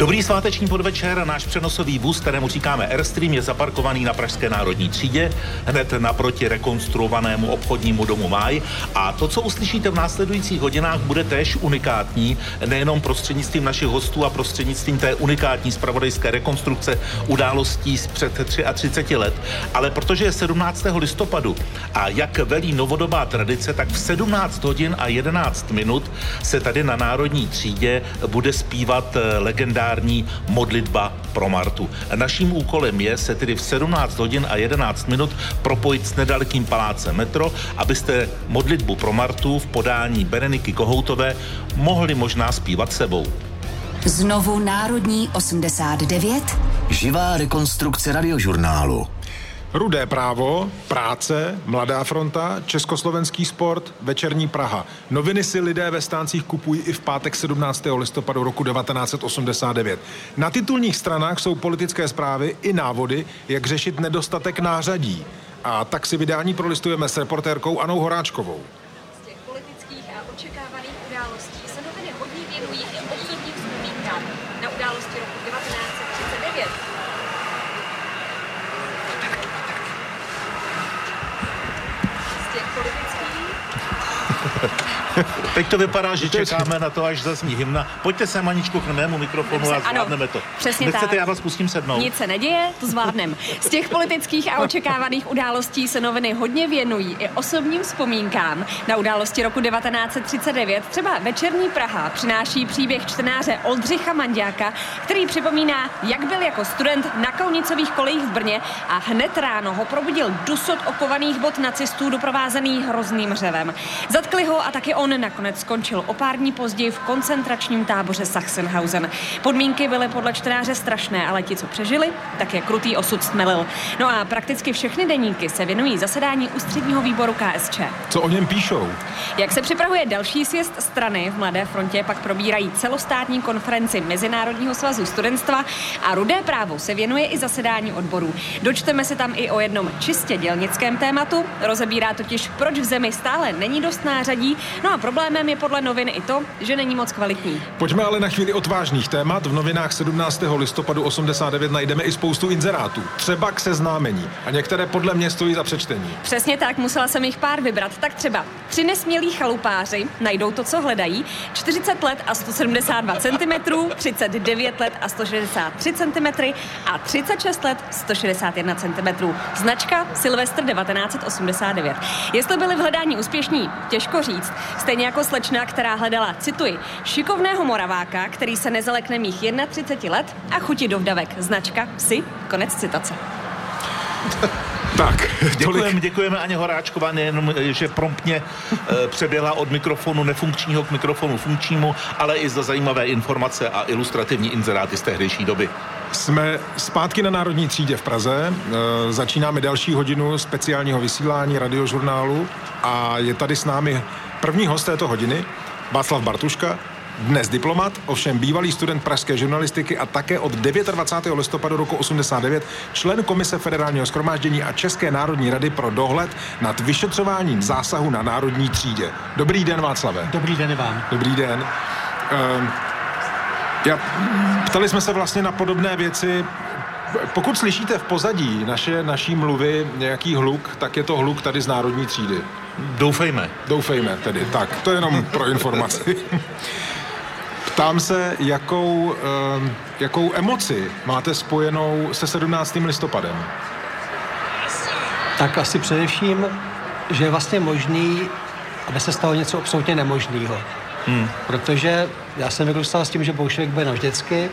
Dobrý sváteční podvečer. Náš přenosový vůz, kterému říkáme Airstream, je zaparkovaný na Pražské národní třídě, hned naproti rekonstruovanému obchodnímu domu Máj. A to, co uslyšíte v následujících hodinách, bude též unikátní, nejenom prostřednictvím našich hostů a prostřednictvím té unikátní spravodajské rekonstrukce událostí z před 33 let, ale protože je 17. listopadu a jak velí novodobá tradice, tak v 17 hodin a 11 minut se tady na národní třídě bude zpívat legendární legendární modlitba pro Martu. Naším úkolem je se tedy v 17 hodin a 11 minut propojit s nedalekým palácem metro, abyste modlitbu pro Martu v podání Bereniky Kohoutové mohli možná zpívat sebou. Znovu Národní 89. Živá rekonstrukce radiožurnálu. Rudé právo, práce, Mladá fronta, Československý sport, Večerní Praha. Noviny si lidé ve stáncích kupují i v pátek 17. listopadu roku 1989. Na titulních stranách jsou politické zprávy i návody, jak řešit nedostatek nářadí. A tak si vydání prolistujeme s reportérkou Anou Horáčkovou. Z těch politických a očekávaných událostí se noviny hodně věnují i osobním vzpomínkám na události roku 1939. Z těch politických Teď to vypadá, že čekáme na to, až zazní hymna. Pojďte se, Maničku, k mému mikrofonu a Ano, zvládneme to. přesně Nechcete, tak. já vás pustím sednout. Nic se neděje, to zvládnem. Z těch politických a očekávaných událostí se noviny hodně věnují i osobním vzpomínkám na události roku 1939. Třeba Večerní Praha přináší příběh čtenáře Oldřicha Mandiáka, který připomíná, jak byl jako student na kaunicových kolejích v Brně a hned ráno ho probudil dusot okovaných bod nacistů doprovázený hrozným řevem. Zatkli ho a taky on nakonec skončil o pár dní později v koncentračním táboře Sachsenhausen. Podmínky byly podle čtenáře strašné, ale ti, co přežili, tak je krutý osud stmelil. No a prakticky všechny deníky se věnují zasedání ústředního výboru KSČ. Co o něm píšou? Jak se připravuje další sjezd strany v Mladé frontě, pak probírají celostátní konferenci Mezinárodního svazu studentstva a Rudé právo se věnuje i zasedání odborů. Dočteme se tam i o jednom čistě dělnickém tématu, rozebírá totiž, proč v zemi stále není dost nářadí, no a problémem je podle novin i to, že není moc kvalitní. Pojďme ale na chvíli od vážných témat. V novinách 17. listopadu 89 najdeme i spoustu inzerátů. Třeba k seznámení. A některé podle mě stojí za přečtení. Přesně tak, musela jsem jich pár vybrat. Tak třeba tři nesmělí chalupáři najdou to, co hledají, 40 let a 172 cm, 39 let a 163 cm a 36 let 161 cm. Značka Silvestr 1989. Jestli byli v hledání úspěšní, těžko říct. Stejně jako slečna, která hledala, cituji, šikovného moraváka, který se nezalekne mých 31 let a chutí dovdavek. Značka si. Konec citace. Tak, Děkujeme, děkujeme Aně Horáčková, nejenom, že promptně e, přeběhla od mikrofonu nefunkčního k mikrofonu funkčnímu, ale i za zajímavé informace a ilustrativní inzeráty z tehdejší doby. Jsme zpátky na Národní třídě v Praze. E, začínáme další hodinu speciálního vysílání radiožurnálu a je tady s námi první host této hodiny, Václav Bartuška, dnes diplomat, ovšem bývalý student pražské žurnalistiky a také od 29. listopadu roku 89 člen Komise federálního schromáždění a České národní rady pro dohled nad vyšetřováním zásahu na Národní třídě. Dobrý den, Václave. Dobrý den vám. Dobrý den. Ehm, já, ptali jsme se vlastně na podobné věci. Pokud slyšíte v pozadí naše, naší mluvy nějaký hluk, tak je to hluk tady z Národní třídy. Doufejme. Doufejme tedy. Tak, to je jenom pro informaci. Ptám se, jakou, ehm, jakou emoci máte spojenou se 17. listopadem? Tak asi především, že je vlastně možný, aby se stalo něco absolutně nemožného. Hmm. Protože já jsem vyrůstal s tím, že bolševik byl navždycky,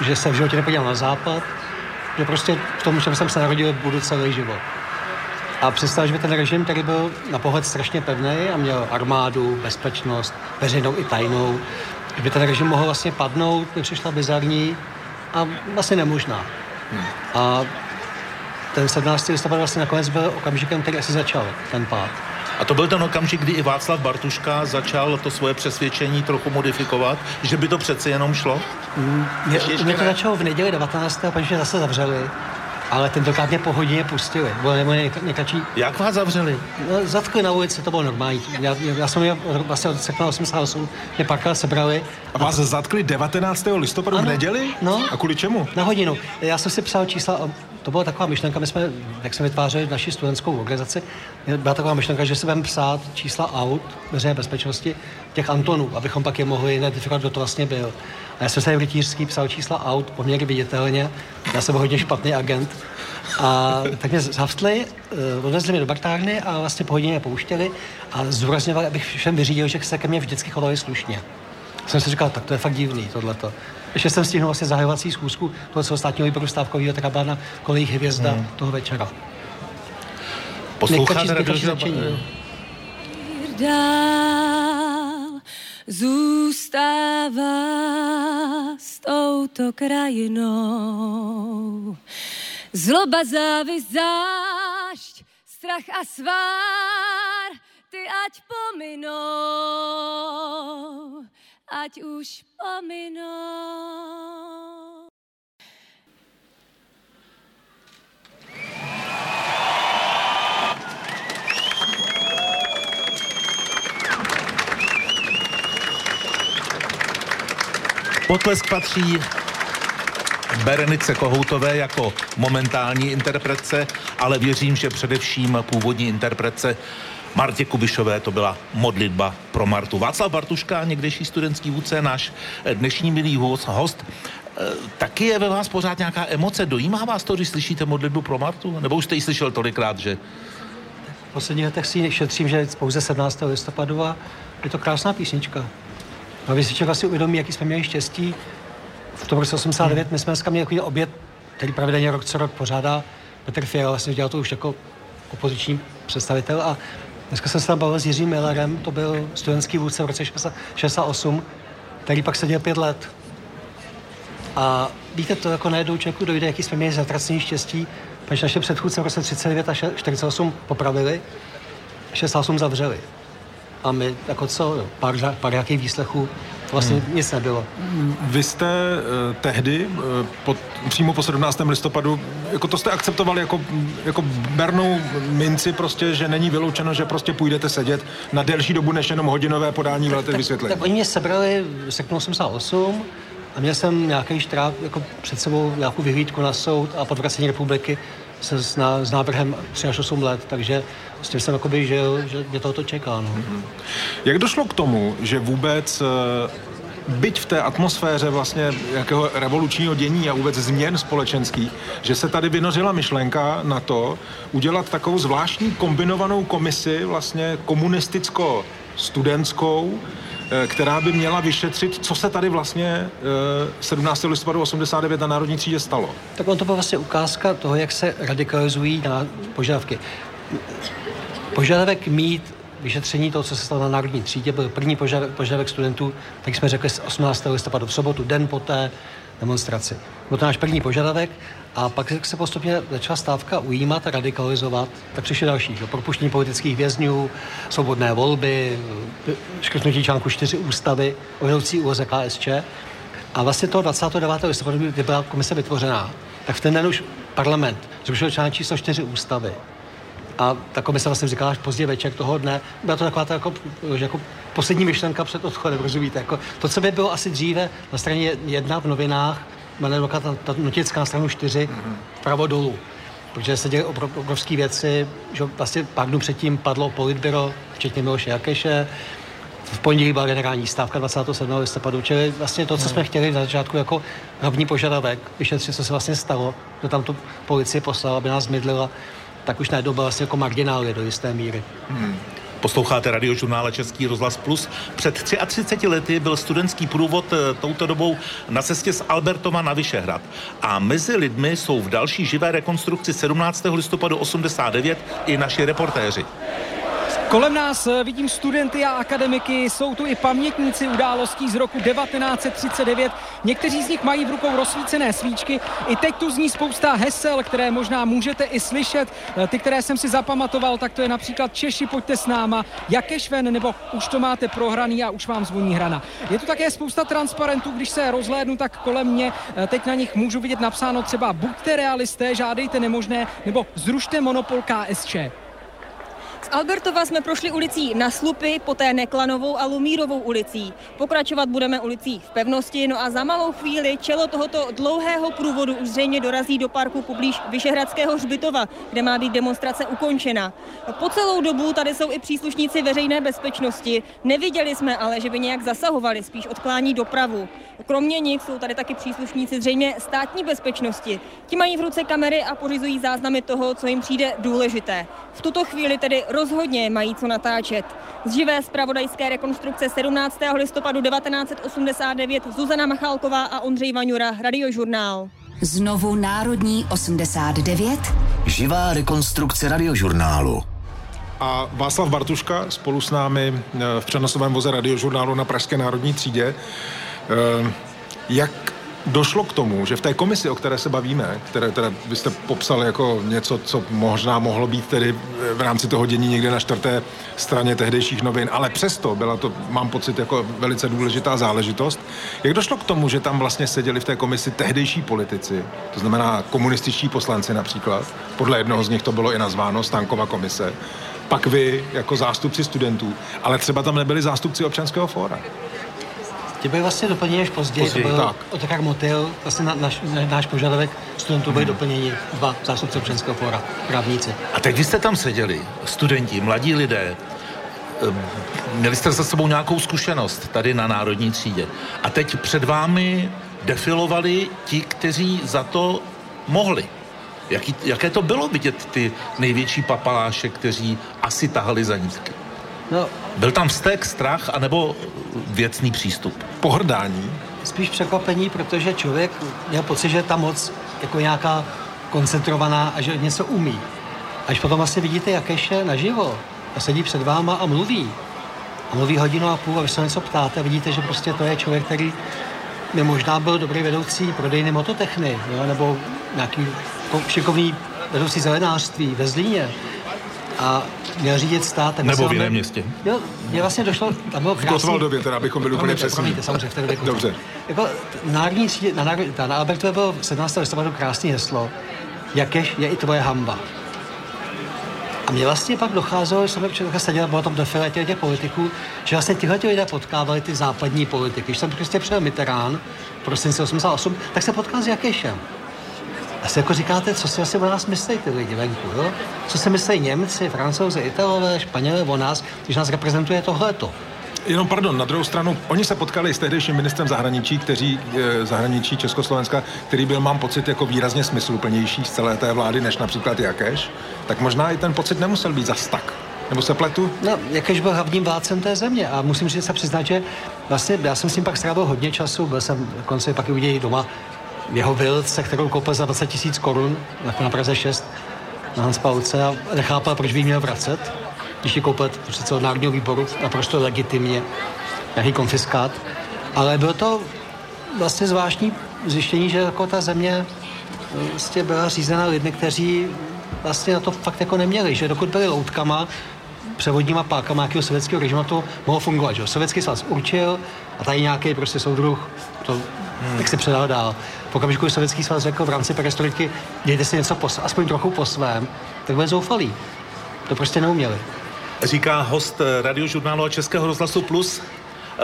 že se v životě nepodíval na západ, že prostě v tom, čem jsem se narodil, budu celý život. A představ, že by ten režim, který byl na pohled strašně pevný a měl armádu, bezpečnost, veřejnou i tajnou, že by ten režim mohl vlastně padnout, mi přišla bizarní a vlastně nemožná. Hmm. A ten 17. listopad vlastně nakonec byl okamžikem, který asi začal ten pád. A to byl ten okamžik, kdy i Václav Bartuška začal to svoje přesvědčení trochu modifikovat, že by to přece jenom šlo? Mě, Ještě mě to ne. začalo v neděli 19. protože zase zavřeli. Ale tentokrát mě po hodině pustili. Bylo nebo nejkratší. Jak vás zavřeli? No, zatkli na ulici, to bylo normální. Já, já jsem měl vlastně od srpna 88, mě párkrát sebrali. A vás zatkli 19. listopadu Ano. v neděli? No. A kvůli čemu? Na hodinu. Já jsem si psal čísla, a to byla taková myšlenka, my jsme, jak jsme vytvářeli naši studentskou organizaci, byla taková myšlenka, že se budeme psát čísla aut veřejné bezpečnosti těch Antonů, abychom pak je mohli identifikovat, kdo to vlastně byl. A já jsem se v Rytířský psal čísla aut poměrně viditelně, já jsem hodně špatný agent. A tak mě zavstli, eh, odvezli mě do baktárny a vlastně po hodině je pouštěli a zdůrazňovali, abych všem vyřídil, že se ke mně vždycky chovali slušně jsem si říkal, tak to je fakt divný, tohleto. Ještě jsem stihnul vlastně zahajovací schůzku toho celostátního výboru stávkového, která byla na kolejích hvězda hmm. toho večera. Posloucháte Nejkratší zůstává s touto krajinou. Zloba, závist, zášť, strach a svár, ty ať pominou, ať už pominou. Potlesk patří Berenice Kohoutové jako momentální interpretce, ale věřím, že především původní interpretce Martě Kubišové to byla modlitba pro Martu. Václav Bartuška, někdejší studentský vůdce, náš dnešní milý host, eh, Taky je ve vás pořád nějaká emoce? Dojímá vás to, když slyšíte modlitbu pro Martu? Nebo už jste ji slyšel tolikrát, že V posledních letech si šetřím, že pouze 17. listopadu a je to krásná písnička. A vy si člověk asi uvědomí, jaký jsme měli štěstí. V tom roce 89 my jsme dneska měli takový oběd, který pravidelně rok co rok pořádá Petr Fiala, vlastně dělal to už jako opoziční představitel a dneska jsem se tam bavil s Jiřím Millerem, to byl studentský vůdce v roce 68, který pak seděl pět let. A víte, to jako najednou člověku dojde, jaký jsme měli zatracený štěstí, protože naše předchůdce v roce 39 a še- 48 popravili, 68 zavřeli. A my, jako co, pár, pár nějakých výslechů, vlastně hmm. nic nebylo. Vy jste uh, tehdy, uh, pod, přímo po 17. listopadu, jako to jste akceptovali jako, jako bernou minci prostě, že není vyloučeno, že prostě půjdete sedět na delší dobu než jenom hodinové podání v letech vysvětlení. Tak oni mě sebrali v srpnu 88 a měl jsem nějaký štráp jako před sebou nějakou vyhlídku na soud a podvracení republiky se s, ná, s návrhem 3 až 8 let, takže s tím jsem jakoby žil, že mě tohoto čeká. No. Jak došlo k tomu, že vůbec eh, byť v té atmosféře vlastně jakého revolučního dění a vůbec změn společenských, že se tady vynořila myšlenka na to udělat takovou zvláštní kombinovanou komisi vlastně komunisticko-studentskou, která by měla vyšetřit, co se tady vlastně eh, 17. listopadu 89 na Národní třídě stalo. Tak on to byla vlastně ukázka toho, jak se radikalizují na požadavky. Požadavek mít vyšetření toho, co se stalo na národní třídě, byl první požadavek, studentů, tak jsme řekli z 18. listopadu v sobotu, den po té demonstraci. Byl to náš první požadavek a pak se postupně začala stávka ujímat a radikalizovat, tak přišly další. Jo, propuštění politických vězňů, svobodné volby, škrtnutí článku 4 ústavy, o vedoucí úloze KSČ. A vlastně toho 29. listopadu, kdy byla komise vytvořená, tak v ten den už parlament zrušil článek číslo 4 ústavy. A ta komise vlastně říkala až pozdě večer toho dne. Byla to taková ta jako, že jako poslední myšlenka před odchodem, rozumíte? Jako, to, co by bylo asi dříve na straně jedna v novinách, jmenuje ta, ta notická stranu 4, vpravo dolů. Protože se děly obrov, obrovské věci, že vlastně pár dnů předtím padlo politbyro, včetně Miloše Jakeše, v pondělí byla generální stávka 27. listopadu, čili vlastně to, co jsme chtěli na začátku jako hlavní požadavek, vyšetřit, co se vlastně stalo, kdo tam tu policii poslal, aby nás zmydlila, tak už najednou byla vlastně jako marginálie do jisté míry. Posloucháte radiožurnále Český rozhlas Plus. Před 33 lety byl studentský průvod eh, touto dobou na cestě z Albertova na Vyšehrad. A mezi lidmi jsou v další živé rekonstrukci 17. listopadu 89 i naši reportéři. Kolem nás eh, vidím studenty a akademiky, jsou tu i pamětníci událostí z roku 1939. Někteří z nich mají v rukou rozsvícené svíčky. I teď tu zní spousta hesel, které možná můžete i slyšet. Eh, Ty, které jsem si zapamatoval, tak to je například Češi, pojďte s náma, Jakešven, nebo už to máte prohraný a už vám zvoní hrana. Je tu také spousta transparentů, když se rozhlédnu, tak kolem mě eh, teď na nich můžu vidět napsáno třeba buďte realisté, žádejte nemožné, nebo zrušte monopol KSČ. Albertova jsme prošli ulicí na Slupy, poté Neklanovou a Lumírovou ulicí. Pokračovat budeme ulicí v pevnosti, no a za malou chvíli čelo tohoto dlouhého průvodu už zřejmě dorazí do parku poblíž Vyšehradského hřbitova, kde má být demonstrace ukončena. Po celou dobu tady jsou i příslušníci veřejné bezpečnosti. Neviděli jsme ale, že by nějak zasahovali, spíš odklání dopravu. Kromě nich jsou tady taky příslušníci zřejmě státní bezpečnosti. Ti mají v ruce kamery a pořizují záznamy toho, co jim přijde důležité. V tuto chvíli tedy rozhodně mají co natáčet. Z živé zpravodajské rekonstrukce 17. listopadu 1989 Zuzana Machálková a Ondřej Vaňura, Radiožurnál. Znovu Národní 89. Živá rekonstrukce radiožurnálu. A Václav Bartuška spolu s námi eh, v přenosovém voze radiožurnálu na Pražské národní třídě. Eh, Jak došlo k tomu, že v té komisi, o které se bavíme, které teda vy jste popsal jako něco, co možná mohlo být tedy v rámci toho dění někde na čtvrté straně tehdejších novin, ale přesto byla to, mám pocit, jako velice důležitá záležitost. Jak došlo k tomu, že tam vlastně seděli v té komisi tehdejší politici, to znamená komunističtí poslanci například, podle jednoho z nich to bylo i nazváno Stankova komise, pak vy jako zástupci studentů, ale třeba tam nebyli zástupci občanského fóra. Tě byly vlastně doplněni až později. Později, to byl tak. Otakar Motil, vlastně na, naš, na, náš požadavek studentů byli doplněni dva zástupce občanského fóra, právníci. A teď vy jste tam seděli, studenti, mladí lidé, ehm, měli jste za sebou nějakou zkušenost tady na Národní třídě. A teď před vámi defilovali ti, kteří za to mohli. Jaký, jaké to bylo vidět ty největší papaláše, kteří asi tahali za nitky? No, Byl tam vztek, strach, anebo věcný přístup? Pohrdání. spíš překvapení, protože člověk měl pocit, že ta moc jako nějaká koncentrovaná a že něco umí. Až potom vlastně vidíte, jak je naživo a sedí před váma a mluví. A mluví hodinu a půl a vy se něco ptáte a vidíte, že prostě to je člověk, který by možná byl dobrý vedoucí prodejny mototechny, jo, nebo nějaký ko- šikovný vedoucí zelenářství ve Zlíně. A měl řídit stát. tak Nebo v jiném městě. Jo, mě vlastně došlo, tam bylo V krásný... Kotwaldově, teda, abychom byli úplně přesní. promiňte, samozřejmě v té době Dobře. Jako na národní třídě, na, národní, na Albertově bylo 17. listopadu krásný heslo, jakéž je i tvoje hamba. A mě vlastně pak docházelo, že jsem takhle seděl, bylo tam defile těch, těch politiků, že vlastně tyhle lidé potkávali ty západní politiky. Když jsem prostě přijel Mitterrand v prosinci 88, tak se potkal s Jakešem. A si jako říkáte, co si asi o nás myslí ty lidi venku, jo? Co si myslí Němci, Francouzi, Italové, Španělé o nás, když nás reprezentuje tohleto. Jenom pardon, na druhou stranu, oni se potkali s tehdejším ministrem zahraničí, kteří, eh, zahraničí Československa, který byl, mám pocit, jako výrazně smysluplnější z celé té vlády, než například Jakeš, tak možná i ten pocit nemusel být zas tak. Nebo se pletu? No, jakéž byl hlavním vládcem té země a musím říct se přiznat, že vlastně já jsem s ním pak strávil hodně času, byl jsem dokonce pak i u něj doma jeho vilce, kterou koupil za 20 tisíc korun jako na Praze 6 na Hans Paulce a nechápal, proč by měl vracet, když ji koupil přece od Národního výboru naprosto legitimně, nějaký konfiskát. Ale bylo to vlastně zvláštní zjištění, že jako ta země vlastně byla řízena lidmi, kteří vlastně na to fakt jako neměli, že dokud byli loutkama, převodníma pákama nějakého sovětského režimu to mohlo fungovat. Že? Sovětský svaz určil a tady nějaký prostě soudruh to hmm. jak se předal dál. V okamžiku, kdy Sovětský svaz řekl v rámci perestroiky, dějte si něco po, aspoň trochu po svém, tak byli zoufalí. To prostě neuměli. Říká host eh, radiožurnálu a Českého rozhlasu Plus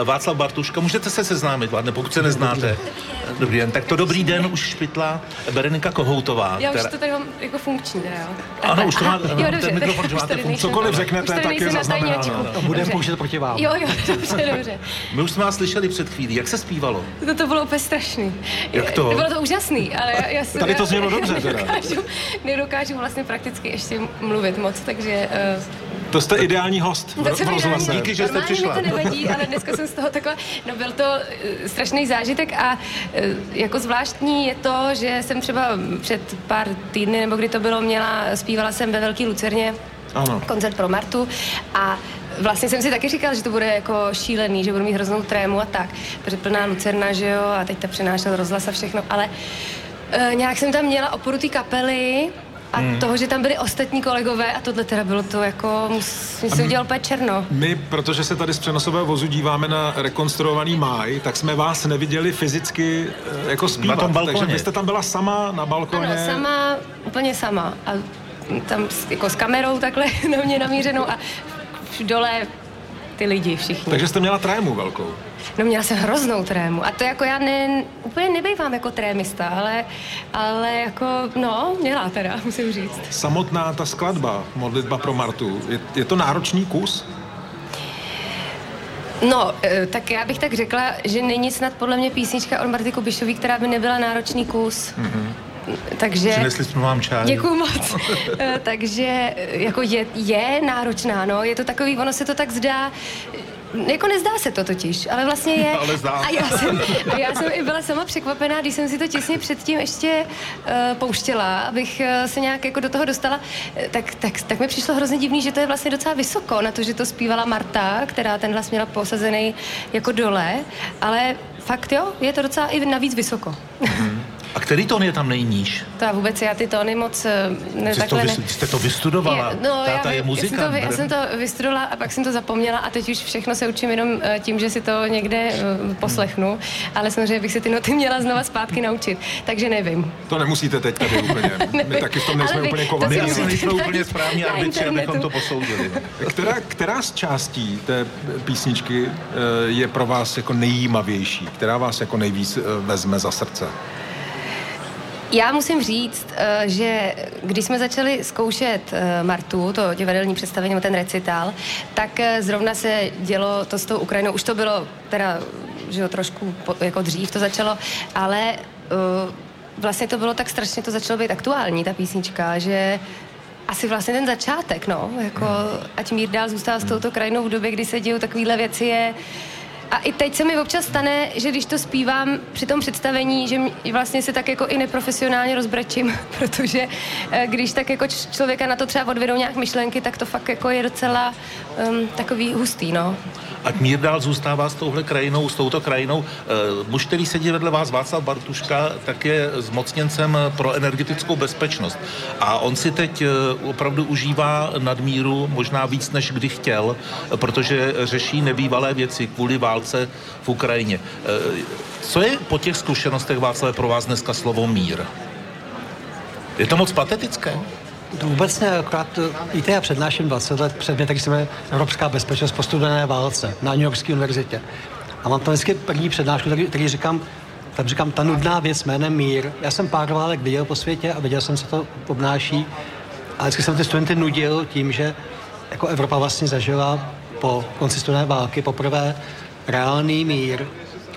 Václav Bartuška. Můžete se seznámit, Vladne, pokud se neznáte. Dobrý den. Tak to dobrý den už špitla Berenika Kohoutová. Já už která- to tady mám jako funkční, teda jo. Ano, už to má- jo, ten dobře, mikrofon, tak že už máte nejsem- Cokoliv už řeknete, tak je zaznamenáno, no. Budeme použít proti vám. Jo, jo, dobře, dobře. My už jsme vás slyšeli před chvílí. Jak se zpívalo? To, to bylo úplně strašný. Jak to? Bylo to úžasný, ale já, já si, Tady to znělo dobře, teda. Nedokážu, nedokážu vlastně prakticky ještě mluvit moc, takže... To jste ideální host to normálně- Díky, že jste přišla. mi to nevadí, ale dneska jsem z toho takhle, no byl to uh, strašný zážitek a uh, jako zvláštní je to, že jsem třeba před pár týdny, nebo kdy to bylo, měla, zpívala jsem ve Velký Lucerně Ano. koncert pro Martu a Vlastně jsem si taky říkal, že to bude jako šílený, že budu mít hroznou trému a tak, protože plná lucerna, že jo, a teď ta přenášel rozhlas a všechno, ale uh, nějak jsem tam měla oporu té kapely a hmm. toho, že tam byli ostatní kolegové a tohle teda bylo to jako, musím si udělal úplně černo. My, protože se tady z přenosového vozu díváme na rekonstruovaný máj, tak jsme vás neviděli fyzicky eh, jako zpívat. Na tom balkoně. Takže vy jste tam byla sama na balkoně. Ano, sama, úplně sama. A tam s- jako s kamerou takhle na mě namířenou a dole ty lidi všichni. Takže jste měla trému velkou. No měla jsem hroznou trému a to jako já ne, úplně nebejvám jako trémista, ale, ale jako no, měla teda, musím říct. Samotná ta skladba, modlitba pro Martu, je, je to náročný kus? No, eh, tak já bych tak řekla, že není snad podle mě písnička od Marty Kubišový, která by nebyla náročný kus. Mhm. Takže... Přinesli jsme vám čaj. Děkuju moc. Eh, Takže eh, jako je, je náročná, no. Je to takový, ono se to tak zdá, jako nezdá se to totiž, ale vlastně je. Ale zdá. A já jsem, a já jsem i byla sama překvapená, když jsem si to těsně předtím ještě uh, pouštěla, abych uh, se nějak jako do toho dostala, eh, tak, tak, tak mi přišlo hrozně divný, že to je vlastně docela vysoko na to, že to zpívala Marta, která ten hlas měla posazený jako dole, ale fakt jo, je to docela i navíc vysoko. A který tón je tam nejníž? To já vůbec, já ty tóny moc eh, ne, Jste to, vys- jste to vystudovala? Je, no, Táta já, je muzikant. Já jsem, to, já jsem to vystudovala a pak jsem to zapomněla a teď už všechno se učím jenom eh, tím, že si to někde eh, poslechnu, ale samozřejmě bych si ty noty měla znova zpátky naučit, takže nevím. To nemusíte teď tady úplně. My taky v tom nejsme Ale vy- úplně to kovaní. si My nejsme úplně správní arbitři, abychom to posoudili. Která, která z částí té písničky je pro vás jako nejjímavější? Která vás jako nejvíc vezme za srdce? Já musím říct, eh, že když jsme začali zkoušet eh, Martu, to divadelní představení, ten recital, tak eh, zrovna se dělo to s tou Ukrajinou. Už to bylo teda, že jo, trošku po, jako dřív to začalo, ale vlastně to bylo tak strašně, to začalo být aktuální, ta písnička, že asi vlastně ten začátek, no, jako ať mír dál zůstává s touto krajinou v době, kdy se dějou takovéhle věci je a i teď se mi občas stane, že když to zpívám při tom představení, že vlastně se tak jako i neprofesionálně rozbrečím, protože eh, když tak jako člověka na to třeba odvedou nějak myšlenky, tak to fakt jako je docela um, takový hustý, no. Ať mír dál zůstává s touhle krajinou, s touto krajinou. Eh, Muž, který sedí vedle vás, Václav Bartuška, tak je zmocněncem pro energetickou bezpečnost. A on si teď eh, opravdu užívá nadmíru, možná víc, než kdy chtěl, protože řeší nebývalé věci kvůli válce v Ukrajině. Eh, Co je po těch zkušenostech, Václav, pro vás dneska slovo mír? Je to moc patetické? To vůbec ne, akorát, eh, víte, já přednáším 20 let předmět, který se jmenuje Evropská bezpečnost po studené válce na New Yorkské univerzitě. A mám tam vždycky první přednášku, který, který říkám, tam říkám, ta nudná věc jménem mír. Já jsem pár válek viděl po světě a viděl jsem, co to obnáší. A vždycky jsem ty studenty nudil tím, že jako Evropa vlastně zažila po konci studené války poprvé reálný mír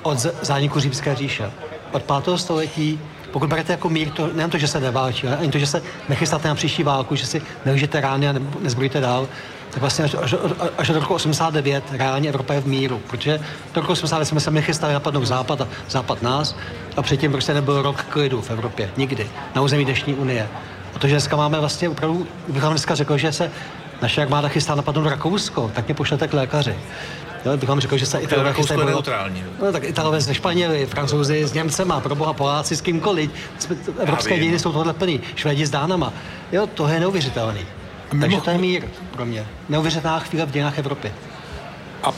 od zániku římské říše. Od 5. století pokud berete jako mír, to nejen to, že se neválčí, ale ani to, že se nechystáte na příští válku, že si nelžete rány a ne- nezbrojíte dál, tak vlastně až, až, až do roku 89 reálně Evropa je v míru, protože do roku 89 jsme se nechystali napadnout západ a západ nás a předtím prostě nebyl rok klidu v Evropě, nikdy, na území dnešní unie. A to, že dneska máme vlastně opravdu, bych vám dneska řekl, že se naše armáda chystá napadnout Rakousko, tak mě pošlete k lékaři. Jo, bych vám řekl, že se Italové chystají bojovat- neutrální. No tak Italové ze Španěli, Francouzi s Němcema, pro boha Poláci s kýmkoliv. Evropské dějiny jsou tohle plný. Švédi s Dánama. Jo, to je neuvěřitelný. Takže to je mír pro mě. Neuvěřitelná chvíle v dějinách Evropy. A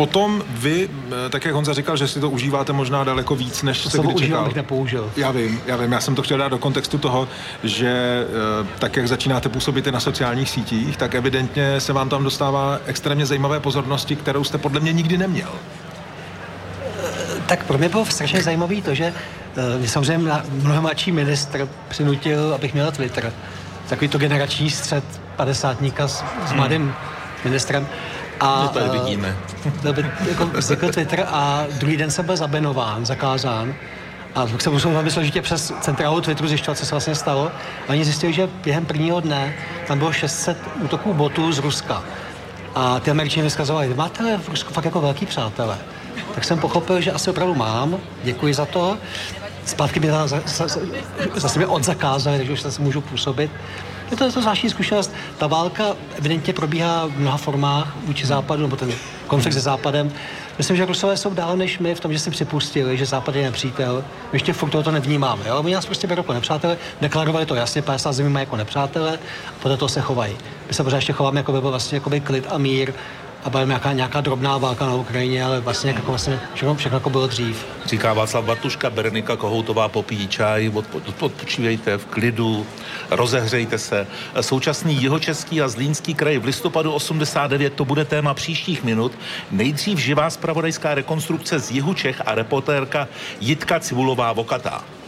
potom vy, eh, tak jak Honza říkal, že si to užíváte možná daleko víc, než jste kdy čekal. bych nepoužil. Já vím, já vím, já jsem to chtěl dát do kontextu toho, že eh, tak, jak začínáte působit i na sociálních sítích, tak evidentně se vám tam dostává extrémně zajímavé pozornosti, kterou jste podle mě nikdy neměl. Tak pro mě bylo strašně zajímavé to, že mě samozřejmě mnohem mladší ministr přinutil, abych měl Twitter. Takový to generační střed padesátníka s, s mladým ministrem. A, to tady eh, vidíme. byl by, jako vznikl Twitter a druhý den jsem byl zabenován, zakázán. A pak jsem musel velmi složitě přes centrálu Twitteru zjišťovat, co se vlastně stalo. A oni zjistili, že během prvního dne tam bylo 600 útoků botů z Ruska. A ty američané vyskazovali, "Vy máte v Rusku fakt jako velký přátelé. Tak jsem pochopil, že asi opravdu mám, děkuji za to. Zpátky mě za- za- za- zase mě odzakázali, takže už zase můžu působit. Je to, je to zvláštní zkušenost. Ta válka evidentně probíhá v mnoha formách vůči západu, nebo ten konflikt se západem. Myslím, že Rusové jsou dál než my v tom, že si připustili, že západ je nepřítel. My ještě furt tohoto nevnímáme. Jo? My nás prostě berou jako nepřátelé, deklarovali to jasně, 50 zemí mají jako nepřátelé, a podle toho se chovají. My se pořád ještě chováme, jako by byl vlastně jako by klid a mír, a byla nějaká, nějaká drobná válka na Ukrajině, ale vlastně jako vlastně všechno, všechno jako bylo dřív. Říká Václav Bartuška, Berenika Kohoutová popíjí čaj, odpo, odpočívejte v klidu, rozehřejte se. Současný jihočeský a zlínský kraj v listopadu 89 to bude téma příštích minut. Nejdřív živá spravodajská rekonstrukce z jihu Čech a reportérka Jitka Cibulová Vokatá.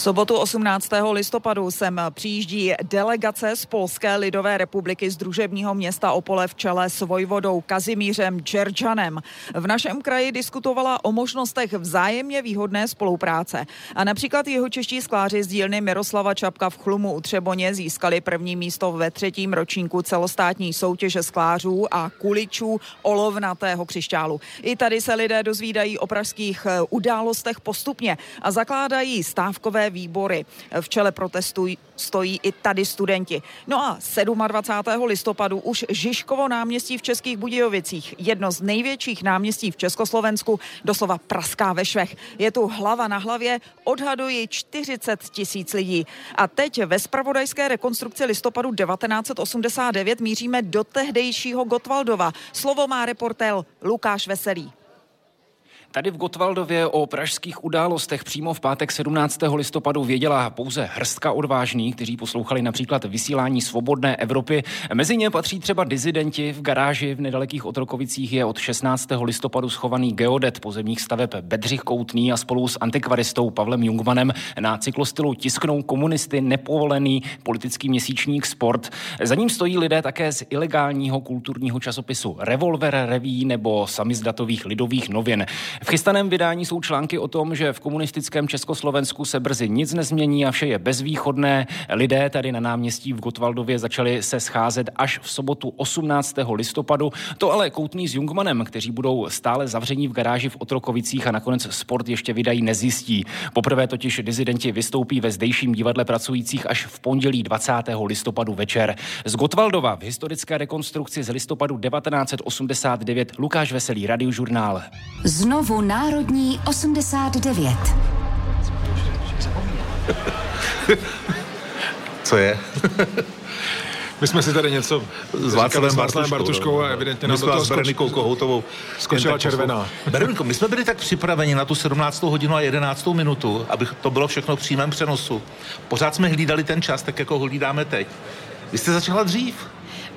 V sobotu 18. listopadu sem přijíždí delegace z Polské lidové republiky z družebního města Opole v čele s vojvodou Kazimířem Džerdžanem. V našem kraji diskutovala o možnostech vzájemně výhodné spolupráce. A například jeho čeští skláři z dílny Miroslava Čapka v Chlumu u Třeboně získali první místo ve třetím ročníku celostátní soutěže sklářů a kuličů olovnatého křišťálu. I tady se lidé dozvídají o pražských eh, událostech postupně a zakládají stávkové výbory. V čele protestu stojí i tady studenti. No a 27. listopadu už Žižkovo náměstí v Českých Budějovicích, jedno z největších náměstí v Československu, doslova praská ve švech. Je tu hlava na hlavě, odhadují 40 tisíc lidí. A teď ve spravodajské rekonstrukci listopadu 1989 míříme do tehdejšího Gotwaldova. Slovo má reportér Lukáš Veselý. Tady v Gotwaldově o pražských událostech přímo v pátek 17. listopadu věděla pouze hrstka odvážných, kteří poslouchali například vysílání Svobodné Evropy. Mezi ně patří třeba dizidenti. V garáži v nedalekých Otrokovicích je od 16. listopadu schovaný geodet pozemních staveb Bedřich Koutný a spolu s antikvaristou Pavlem Jungmanem na cyklostylu tisknou komunisty nepovolený politický měsíčník Sport. Za ním stojí lidé také z ilegálního kulturního časopisu Revolver Reví nebo samizdatových lidových novin. V chystaném vydání jsou články o tom, že v komunistickém Československu se brzy nic nezmění a vše je bezvýchodné. Lidé tady na náměstí v Gotwaldově začali se scházet až v sobotu 18. listopadu. To ale Koutný s Jungmanem, kteří budou stále zavření v garáži v Otrokovicích a nakonec sport ještě vydají, nezjistí. Poprvé totiž dizidenti vystoupí ve zdejším divadle pracujících až v pondělí 20. listopadu večer. Z Gotwaldova v historické rekonstrukci z listopadu 1989 Lukáš Veselý, Radiožurnál. Znovu Znovu Národní 89. Co je? My jsme si tady něco s Václavem Bartuškou, Bartuškou a evidentně nám do toho toho Berenikou Kohoutovou skočila červená. Bereniko, my jsme byli tak připraveni na tu 17. hodinu a 11. minutu, aby to bylo všechno v přímém přenosu. Pořád jsme hlídali ten čas, tak jako ho hlídáme teď. Vy jste začala dřív.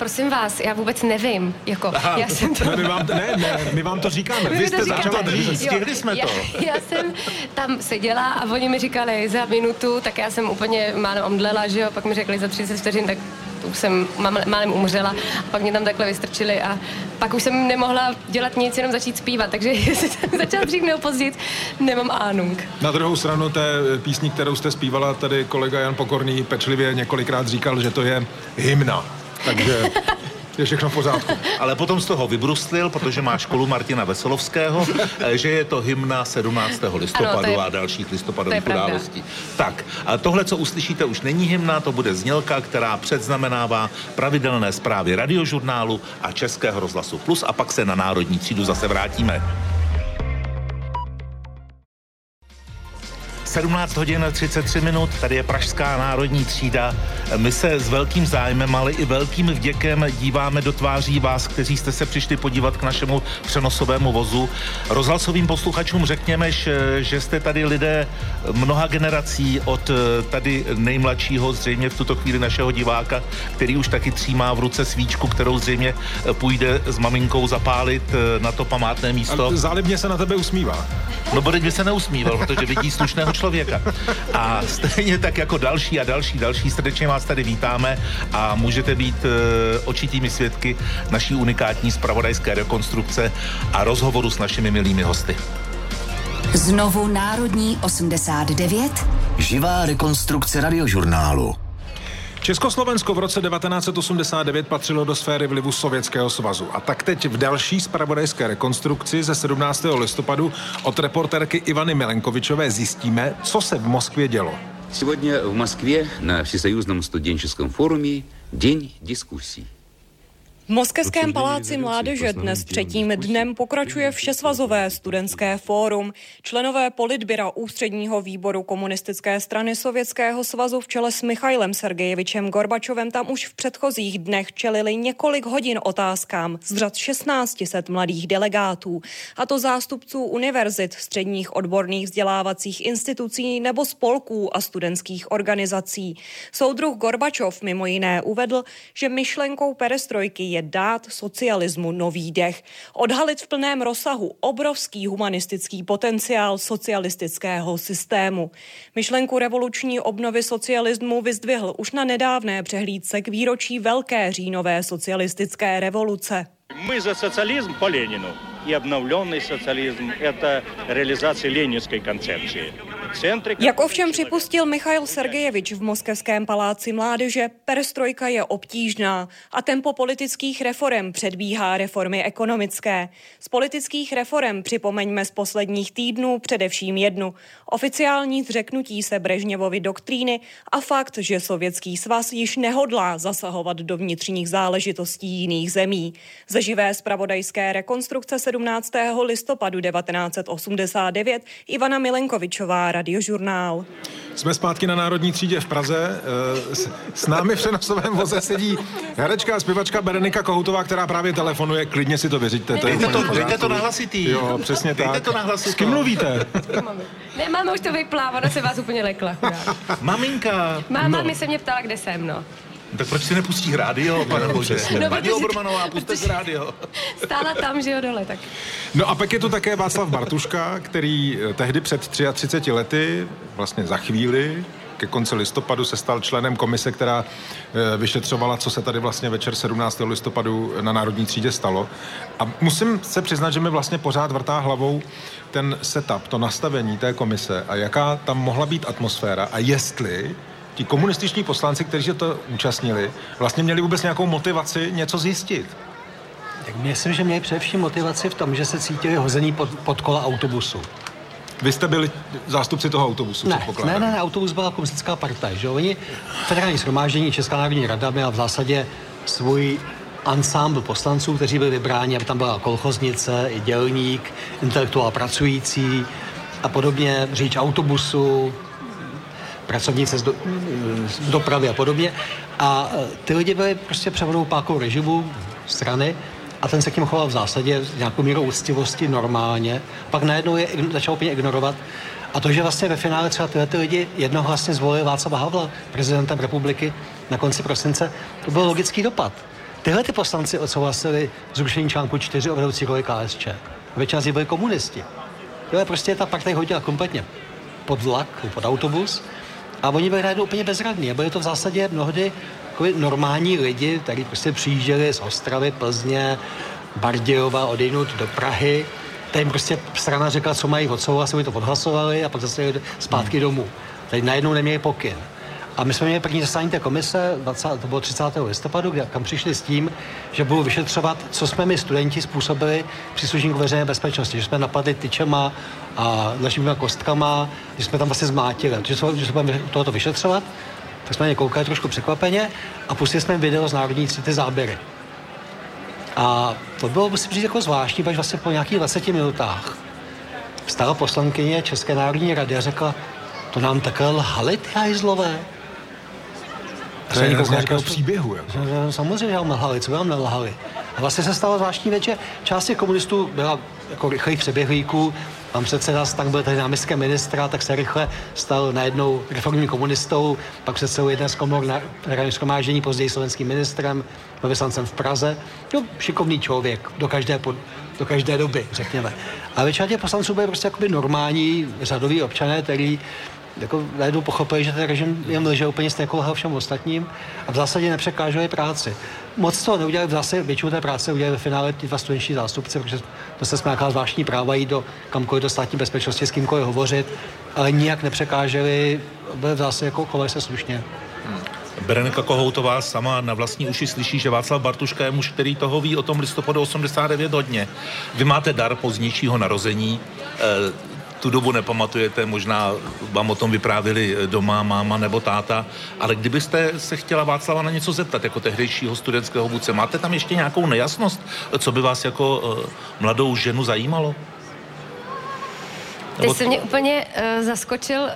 Prosím vás, já vůbec nevím. Jako, Aha. já jsem to... Ne, my vám, ne, ne, my vám to říkáme. Vy Vy jste říkáte. začala dřív. Jo, Stihli jsme já, to. Já jsem tam seděla a oni mi říkali za minutu, tak já jsem úplně málo omdlela, že jo, pak mi řekli za 30 vteřin, tak jsem málem umřela. A pak mě tam takhle vystrčili a pak už jsem nemohla dělat nic, jenom začít zpívat, takže jestli jsem začala dřív nebo později, nemám ánung. Na druhou stranu té písni, kterou jste zpívala, tady kolega Jan Pokorný pečlivě několikrát říkal, že to je hymna. Takže je všechno v pořádku. Ale potom z toho vybrustlil, protože má školu Martina Veselovského, eh, že je to hymna 17. listopadu to je- a dalších listopadových událostí. Tak, a tohle, co uslyšíte, už není hymna, to bude znělka, která předznamenává pravidelné zprávy radiožurnálu a Českého rozhlasu Plus a pak se na Národní třídu zase vrátíme. 17 hodin 33 minut, tady je Pražská národní třída. My se s velkým zájmem, ale i velkým vděkem díváme do tváří vás, kteří jste se přišli podívat k našemu přenosovému vozu. Rozhlasovým posluchačům řekněme, že že jste tady lidé mnoha generací od eh, tady nejmladšího, zřejmě v tuto chvíli našeho diváka, který už taky třímá v ruce svíčku, kterou zřejmě eh, půjde s maminkou zapálit eh, na to památné místo. A zálibně se na tebe usmívá. No Bodeď by se neusmíval, protože vidí slušného člověka. A stejně tak jako další a další, další, srdečně vás tady vítáme a můžete být e, očitými svědky naší unikátní spravodajské rekonstrukce a rozhovoru s našimi milými hosty. Znovu Národní 89. Živá rekonstrukce radiožurnálu. Československo v roce 1989 patřilo do sféry vlivu Sovětského svazu. A tak teď v další spravodajské rekonstrukci ze 17. listopadu od reportérky Ivany Milenkovičové zjistíme, co se v Moskvě dělo. Сегодня в Москве на Всесоюзном студенческом форуме день дискуссий. V Moskevském paláci mládeže dnes třetím dnem pokračuje Všesvazové studentské fórum. Členové politbyra ústředního výboru komunistické strany Sovětského svazu v čele s Michailem Sergejevičem Gorbačovem tam už v předchozích dnech čelili několik hodin otázkám z řad 1600 mladých delegátů, a to zástupců univerzit, středních odborných vzdělávacích institucí nebo spolků a studentských organizací. Soudruh Gorbačov mimo jiné uvedl, že myšlenkou perestrojky je dát socialismu nový dech, odhalit v plném rozsahu obrovský humanistický potenciál socialistického systému. Myšlenku revoluční obnovy socialismu vyzdvihl už na nedávné přehlídce k výročí Velké říjnové socialistické revoluce. Мы за социализм по Ленину. И обновленный социализм – это реализация ленинской концепции. Jak ovšem připustil Michail Sergejevič v Moskevském paláci mládeže, perestrojka je obtížná a tempo politických reform předbíhá reformy ekonomické. Z politických reform připomeňme z posledních týdnů především jednu. Oficiální zřeknutí se Brežněvovy doktríny a fakt, že Sovětský svaz již nehodlá zasahovat do vnitřních záležitostí jiných zemí. Ze živé spravodajské rekonstrukce 17. listopadu 1989 Ivana Milenkovičová, Radiožurnál. Jsme zpátky na Národní třídě v Praze. Eh, S, s námi v přenosovém voze sedí herečka a zpěvačka Berenika Kohoutová, která právě telefonuje. Klidně si to vyřiďte. To je Dejte to- dejte to na hlasitý. Jo, přesně Dejte tak. to na hlasitý. S kým mluvíte? Ne, máma už to vyplá, ona se vás úplně lekla. chudák. Maminka. Máma no. mi se mě ptala, kde jsem, no. Tak proč si nepustí rádio, pane Bože? No, Paní Obermanová, puste si rádio. Stála tam, že jo, dole, tak. No a pak je tu také Václav Bartuška, který eh, tehdy před 33 lety, vlastně za chvíli, ke konci listopadu se stal členem komise, která eh, vyšetřovala, co se tady vlastně večer 17. listopadu na Národní třídě stalo. A musím se přiznat, že mi vlastně pořád vrtá hlavou ten setup, to nastavení té komise a jaká tam mohla být atmosféra a jestli ti komunističní poslanci, kteří se to účastnili, vlastně měli vůbec nějakou motivaci něco zjistit. Tak myslím, že měli především motivaci v tom, že se cítili hození pod, pod kola autobusu. Vy jste byli zástupci toho autobusu, Ne, ne, ne, ne, autobus byla komunistická partaj, že? Oni, federální shromáždění Česká národní rada měla v zásadě svůj ansámbl poslanců, kteří byli vybráni, aby tam byla kolchoznice, i dělník, intelektuál pracující a podobně, řidič autobusu, pracovnice z, do, z dopravy a podobně. A e, ty lidi byli prostě převodou pákou režimu strany a ten se k ním choval v zásadě s nějakou mírou úctivosti normálně. Pak najednou je začal úplně ignorovat. A to, že vlastně ve finále třeba tyhle ty lidi jednohlasně zvolili Václava Havla prezidentem republiky na konci prosince, to byl logický dopad. Tyhle ty poslanci odsouhlasili zrušení článku 4 o vedoucí roli KSČ. Většina z nich byli komunisti. Tohle prostě ta partaj hodila kompletně pod vlak, pod autobus a oni byli najednou úplně bezradní. A byli to v zásadě mnohdy normální lidi, kteří prostě přijížděli z Ostravy, Plzně, Bardějova, odejnout do Prahy. Tady prostě strana řekla, co mají odsouhlasit, oni to odhlasovali a pak zase zpátky domů. Tady najednou neměli pokyn. A my jsme měli první zasedání té komise, 20, to bylo 30. listopadu, kde, kam přišli s tím, že budou vyšetřovat, co jsme my studenti způsobili příslušníků veřejné bezpečnosti, že jsme napadli tyčema a našimi kostkama, že jsme tam vlastně zmátili. Že jsme, že jsme tohoto vyšetřovat, tak jsme na ně koukali trošku překvapeně a pustili jsme video z Národní třídy záběry. A to bylo, musím říct, jako zvláštní, protože vlastně po nějakých 20 minutách vstala poslankyně České národní rady a řekla, to nám takhle lhali ty hajzlové. To je z nějakého příběhu. Jako. že Samozřejmě, že nám nelhali, co by nám nelhali. A vlastně se stalo zvláštní věc, že část těch komunistů byla jako rychlých přeběhlíků, pan předseda Stang byl tady náměstkem ministra, tak se rychle stal najednou reformním komunistou, pak předsedou jedné z komor na radní schromáždění, později slovenským ministrem, byl vyslancem v Praze. Jo, šikovný člověk do každé, pod, do každé doby, řekněme. A většina těch poslanců byli prostě jakoby normální řadoví občané, který jako najednou pochopili, že ten režim jim lže úplně stejně jako lhal všem ostatním a v zásadě nepřekáželi práci. Moc toho neudělali, v zásadě většinu té práce udělali ve finále ty dva studentští zástupci, protože to se nějaká zvláštní práva jít do kamkoliv do státní bezpečnosti, s kýmkoliv hovořit, ale nijak nepřekáželi, byli v zásadě jako chovali se slušně. Berenika Kohoutová sama na vlastní uši slyší, že Václav Bartuška je muž, který toho ví o tom listopadu 89 hodně. Vy máte dar pozdějšího narození. Eh, tu dobu nepamatujete, možná vám o tom vyprávěli doma máma nebo táta, ale kdybyste se chtěla Václava na něco zeptat, jako tehdejšího studentského vůdce, máte tam ještě nějakou nejasnost, co by vás jako uh, mladou ženu zajímalo? Teď jsi mě úplně uh, zaskočil uh,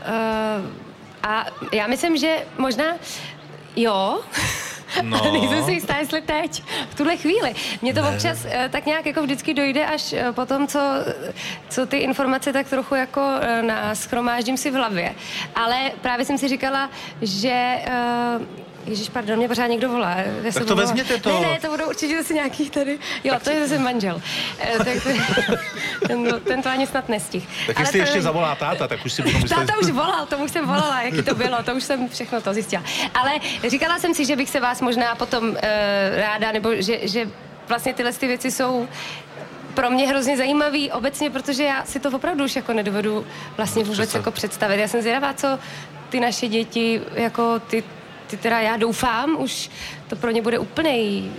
a já myslím, že možná jo, No. Nejsem si jistá, jestli teď, v tuhle chvíli. Mně to ne. občas uh, tak nějak jako vždycky dojde až uh, po tom, co, co ty informace tak trochu jako uh, na schromáždím si v hlavě. Ale právě jsem si říkala, že uh, Ježíš, pardon, mě pořád někdo volá. Já tak to volá. vezměte to. Ne, ne, to budou určitě zase nějaký tady. Jo, tak to je zase manžel. E, tak ten, ten to ani snad nestih. Tak jestli to... ještě zavolá táta, tak už si budu myslet... Táta už volal, tomu jsem volala, jaký to bylo, to už jsem všechno to zjistila. Ale říkala jsem si, že bych se vás možná potom uh, ráda, nebo že, že vlastně tyhle ty věci jsou pro mě hrozně zajímavý obecně, protože já si to opravdu už jako nedovedu vlastně vůbec jako představit. Já jsem zvědavá, co ty naše děti, jako ty ty teda já doufám, už to pro ně bude úplný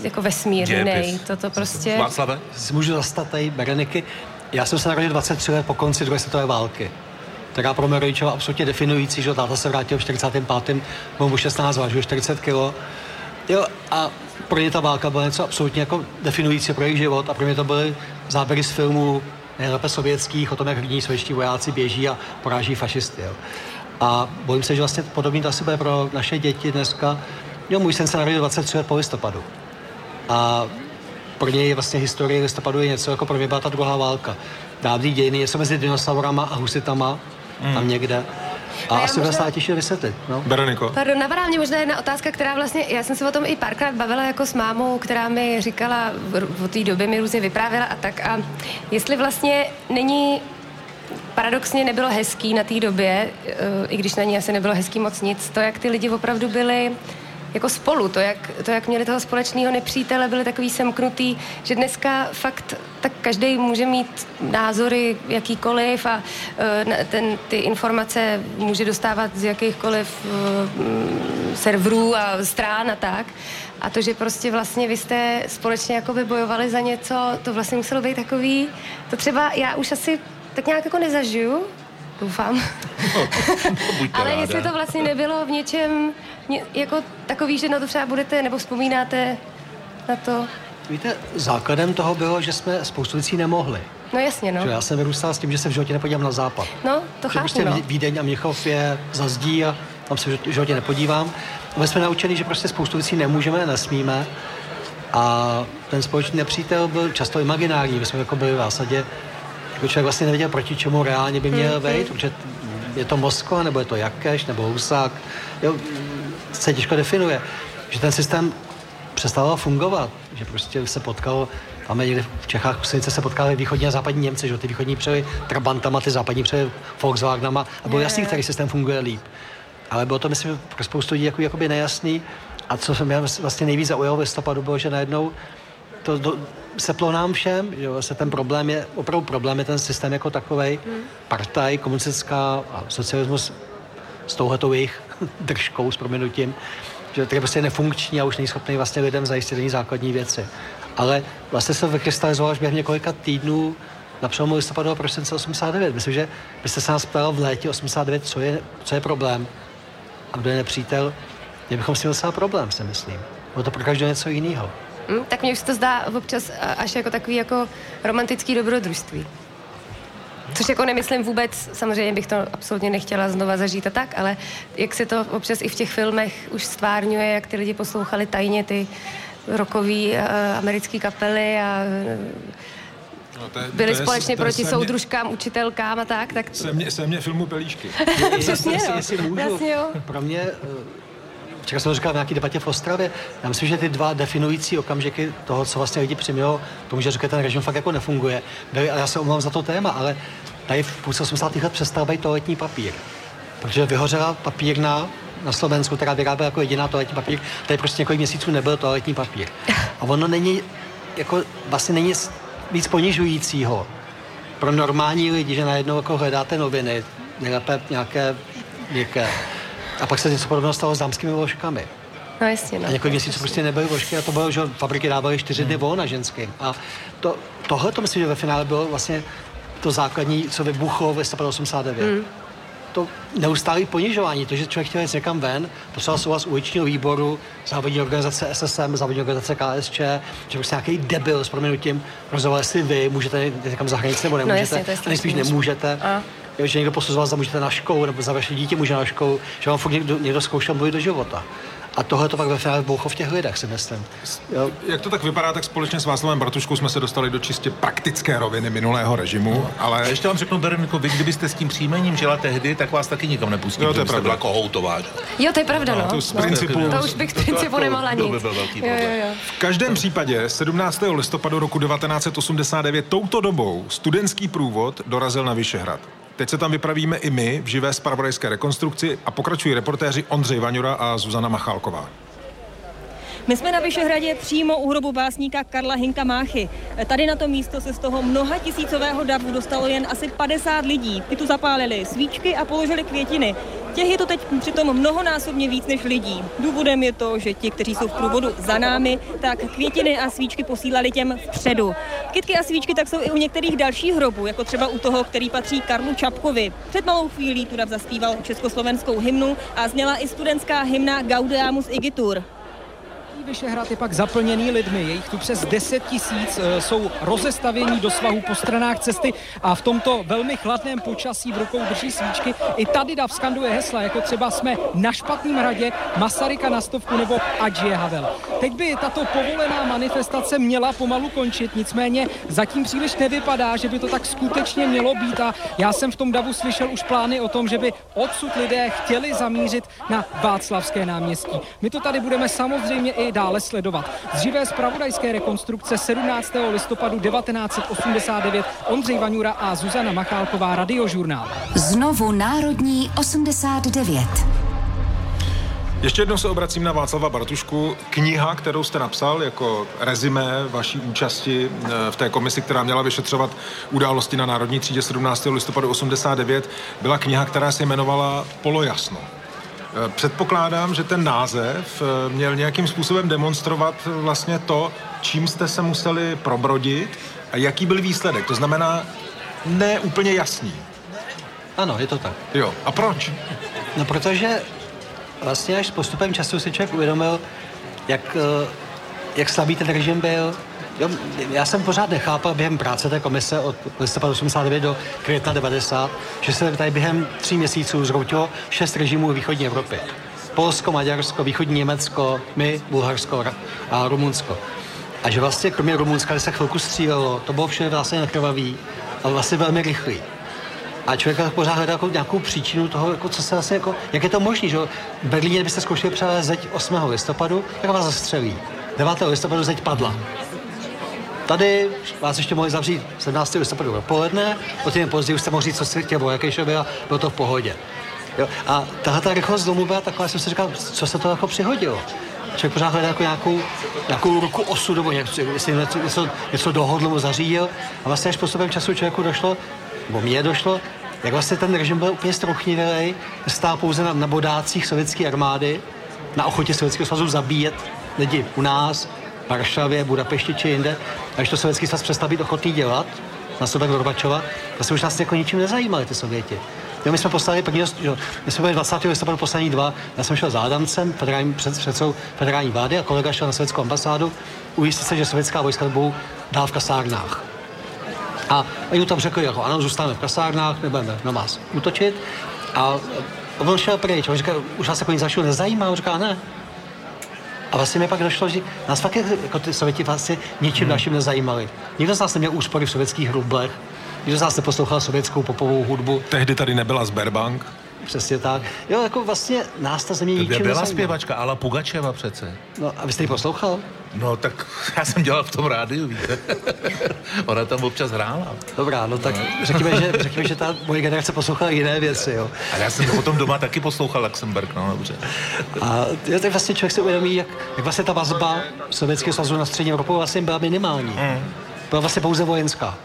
jako vesmír jiný. Toto prostě... Václave? Si můžu zastat tady Bereniky. Já jsem se narodil 23 let po konci druhé světové války která pro mě rodiče absolutně definující, že táta se vrátil v 45. byl mu 16, vážil 40 kg. Jo, a pro ně ta válka byla něco absolutně jako definující pro jejich život a pro mě to byly záběry z filmů nejlépe sovětských o tom, jak hrdní sovětští vojáci běží a poráží fašisty. Jo. A bojím se, že vlastně podobný to asi bude pro naše děti dneska. Jo, můj syn se narodil 23 let po listopadu. A pro něj vlastně historie listopadu je něco, jako pro mě byla ta druhá válka. Dávný dějiny, něco mezi dinosaurama a husitama, mm. tam někde. A, a asi možná... bude těžší vysvětlit. No. Veroniko. Pardon, napadá mě možná jedna otázka, která vlastně, já jsem se o tom i párkrát bavila jako s mámou, která mi říkala, v té době mi různě vyprávěla a tak. A jestli vlastně není paradoxně nebylo hezký na té době, eh, i když na ní asi nebylo hezký moc nic, to, jak ty lidi opravdu byli jako spolu, to jak, to, jak měli toho společného nepřítele, byli takový semknutý, že dneska fakt tak každý může mít názory jakýkoliv a uh, ten, ty informace může dostávat z jakýchkoliv uh, serverů a strán a tak. A to, že prostě vlastně vy jste společně jakoby bojovali za něco, to vlastně muselo být takový, to třeba já už asi tak nějak jako nezažiju, doufám. No, Ale ráda. jestli to vlastně nebylo v něčem ně, jako takový, že na to třeba budete, nebo vzpomínáte na to. Víte, základem toho bylo, že jsme spoustu věcí nemohli. No jasně, no. Že já jsem vyrůstal s tím, že se v životě nepodívám na západ. No, to že chápu, prostě no. Vídeň a Měchov je za zdí a tam se v životě nepodívám. A my jsme naučeni, že prostě spoustu věcí nemůžeme, nesmíme. A ten společný nepřítel byl často imaginární. My jsme jako byli v zásadě jako člověk vlastně nevěděl, proti čemu reálně by měl hmm, vejít, protože je to Moskva, nebo je to Jakeš, nebo Husák. Jo, se těžko definuje. Že ten systém přestal fungovat, že prostě se potkal Máme někde v Čechách sice se potkali východní a západní Němci, že ty východní přejeli Trabantama, ty západní přejeli Volkswagenama a bylo jasný, který systém funguje líp. Ale bylo to, myslím, pro spoustu lidí jako, jakoby nejasný. A co se mě vlastně nejvíc zaujalo v listopadu, bylo, že najednou to do, seplo nám všem, že vlastně ten problém je, opravdu problém je ten systém jako takový, hmm. partaj, komunistická a socialismus s touhletou jejich držkou, s proměnutím, že to je prostě nefunkční a už není schopný vlastně lidem zajistit ani základní věci. Ale vlastně se vykrystalizoval až během několika týdnů na přelomu listopadu a prosince 89. Myslím, že byste se nás ptal v létě 89, co je, co je problém a kdo je nepřítel, mě bychom s tím docela problém, si myslím. Bylo to pro každého něco jiného. Hm, tak mně už to zdá občas až jako takový jako romantický dobrodružství. Což jako nemyslím vůbec, samozřejmě bych to absolutně nechtěla znova zažít a tak, ale jak se to občas i v těch filmech už stvárňuje, jak ty lidi poslouchali tajně ty rokový uh, americký kapely a No, to je, byli to společně je, to proti soudružkám, mě, učitelkám a tak. tak... Se mě, se mě filmu Pelíšky. Přesně, jestli, jestli můžu, Jasně, jo. Pro mě eh, Včera jsem to říkal v nějaké debatě v Ostravě. Já myslím, že ty dva definující okamžiky toho, co vlastně lidi přimělo, tomu, že říkají, ten režim fakt jako nefunguje. A já se omlouvám za to téma, ale tady v půlce 80. let přestal být toaletní papír. Protože vyhořela papírna na Slovensku, která vyráběla jako jediná toaletní papír. Tady prostě několik měsíců nebyl toaletní papír. A ono není, jako vlastně není víc ponižujícího pro normální lidi, že najednou jako hledáte noviny, nejlépe nějaké měkké a pak se něco podobného stalo s dámskými vložkami. No jasně, no. A několik měsíců prostě nebyly vložky a to bylo, že fabriky dávaly čtyři dny hmm. volna ženským. A to, tohle to myslím, že ve finále bylo vlastně to základní, co vybuchlo v listopadu 89. Hmm. To neustálé ponižování, to, že člověk chtěl jít někam ven, poslal souhlas uličního výboru, závodní organizace SSM, závodní organizace KSČ, že prostě nějaký debil s proměnutím rozhodoval, jestli vy můžete jít někam za hranici nebo nemůžete, No jasně, to a nejspíš nemůžete. A? Jo, že někdo posuzoval, zda můžete na školu, nebo za vaše dítě může na školu, že vám fakt někdo, někdo zkoušel mluvit do života. A tohle to pak ve finále boucho v těch lidech, si myslím. Jo. Jak to tak vypadá, tak společně s Václavem Bartuškou jsme se dostali do čistě praktické roviny minulého režimu, ale... A ještě vám řeknu, Bereniko, vy kdybyste s tím příjmením žila tehdy, tak vás taky nikam nepustí, Jo, to je pravda. byla kohoutová. že? Jo, to je pravda, no. No, to z no. principu- To už bych z principu nemohla To nic. by byl velký Jo, problém. jo, jo. V každém případě 17. listopadu roku 1989 touto dobou studentský průvod dorazil na Vyšehrad. Teď se tam vypravíme i my v živé spravodajské rekonstrukci a pokračují reportéři Ondřej Vaňura a Zuzana Machálková. My jsme na Vyšehradě přímo u hrobu básníka Karla Hinka Máchy. Tady na to místo se z toho mnoha tisícového davu dostalo jen asi 50 lidí. Ty tu zapálili svíčky a položili květiny. Těch je to teď přitom mnohonásobně víc než lidí. Důvodem je to, že ti, kteří jsou v průvodu za námi, tak květiny a svíčky posílali těm vpředu. Kytky a svíčky tak jsou i u některých dalších hrobů, jako třeba u toho, který patří Karlu Čapkovi. Před malou chvílí tu dav zaspíval československou hymnu a zněla i studentská hymna Gaudeamus Igitur. Vyšehrad je pak zaplněný lidmi, je jich tu přes 10 tisíc, e, jsou rozestavění do svahu po stranách cesty a v tomto velmi chladném počasí v rukou drží svíčky. I tady Dav skanduje hesla, jako třeba jsme na špatným hradě, Masaryka na stovku nebo ať je Havel. Teď by tato povolená manifestace měla pomalu končit, nicméně zatím příliš nevypadá, že by to tak skutečně mělo být a já jsem v tom davu slyšel už plány o tom, že by odsud lidé chtěli zamířit na Václavské náměstí. My to tady budeme samozřejmě i dále sledovat. Z živé zpravodajské rekonstrukce 17. listopadu 1989 Ondřej Vaňura a Zuzana Machálková, Radiožurnál. Znovu Národní 89. Ještě jednou se obracím na Václava Bartušku. Kniha, kterou jste napsal jako rezimé vaší účasti eh, v té komisi, která měla vyšetřovat události na Národní třídě 17. listopadu 89, byla kniha, která se jmenovala Polojasno. Eh, Předpokládám, že ten název eh, měl nějakým způsobem demonstrovat vlastně to, čím jste se museli probrodit a jaký byl výsledek. To znamená, ne úplně jasný. Ano, je to tak. Jo, a proč? No protože vlastně až s postupem času si člověk uvědomil, jak, eh, jak slabý ten režim byl. Jo, já jsem pořád nechápal během práce té komise od listopadu 89 do května 90, že se tady během tří měsíců zhroutilo šest režimů východní Evropě. Polsko, Maďarsko, východní Německo, my, Bulharsko a Rumunsko. A že vlastně kromě Rumunska, kde se chvilku střílelo, to bylo vše vlastně nekrvavý a vlastně velmi rychlý. A člověk pořád hledá jako nějakou příčinu toho, jako co se vlastně jako, jak je to možné, že v Berlíně, kdybyste zkoušeli převést zeď 8. listopadu, tak vás zastřelí. 9. listopadu zeď padla. Tady vás ještě mohli zavřít 17. listopadu dopoledne, potom později už jste mohli říct, co jste chtěl o Jakešovi a bylo to v pohodě. Jo? A tahle ta rychlost domů byla taková, jsem si říkal, co se to jako přihodilo. Člověk pořád hledá jako nějakou, nějakou ruku osudu, nebo něco, jestli něco, něco, dohodl nebo zařídil. A vlastně až postupem času člověku došlo, nebo mně došlo, jak vlastně ten režim byl úplně strochnivělej, stál pouze na, na bodácích sovětské armády, na ochotě Sovětského svazu zabíjet lidi u nás, Varšavě, Budapešti či jinde. A když to Sovětský svaz přestal být ochotný dělat, na sebe Gorbačova, se už nás jako ničím nezajímali ty Sověti. Jo, my jsme poslali prvního, jo, my jsme byli 20. listopadu poslaní dva, já jsem šel s Adamcem, federální, před, předsedou federální vlády a kolega šel na sovětskou ambasádu, ujistit se, že sovětská vojska budou dál v kasárnách. A oni tam řekli, jako ano, zůstaneme v kasárnách, nebudeme na vás útočit. A on šel pryč, on říkal, už nás jako nic zašlo nezajímá, on říká, ne. A vlastně mi pak došlo, že nás fakt jako ty Sověti vlastně ničím hmm. dalším nezajímali. Nikdo z nás neměl úspory v sovětských rublech, nikdo z nás neposlouchal sovětskou popovou hudbu. Tehdy tady nebyla Sberbank. Přesně tak. Jo, jako vlastně nás ta země ničím byla zpěvačka Ala Pugačeva přece. No a vy jste ji poslouchal? No tak já jsem dělal v tom rádiu, víte. Ona tam občas hrála. Dobrá, no tak řekněme, že, řekněme, že ta moje generace poslouchala jiné věci, jo. A já jsem potom doma taky poslouchal Luxemburg, no dobře. A tak vlastně člověk si uvědomí, jak, jak vlastně ta vazba Sovětského svazu na střední Evropu vlastně byla minimální. Mm. Byla vlastně pouze vojenská.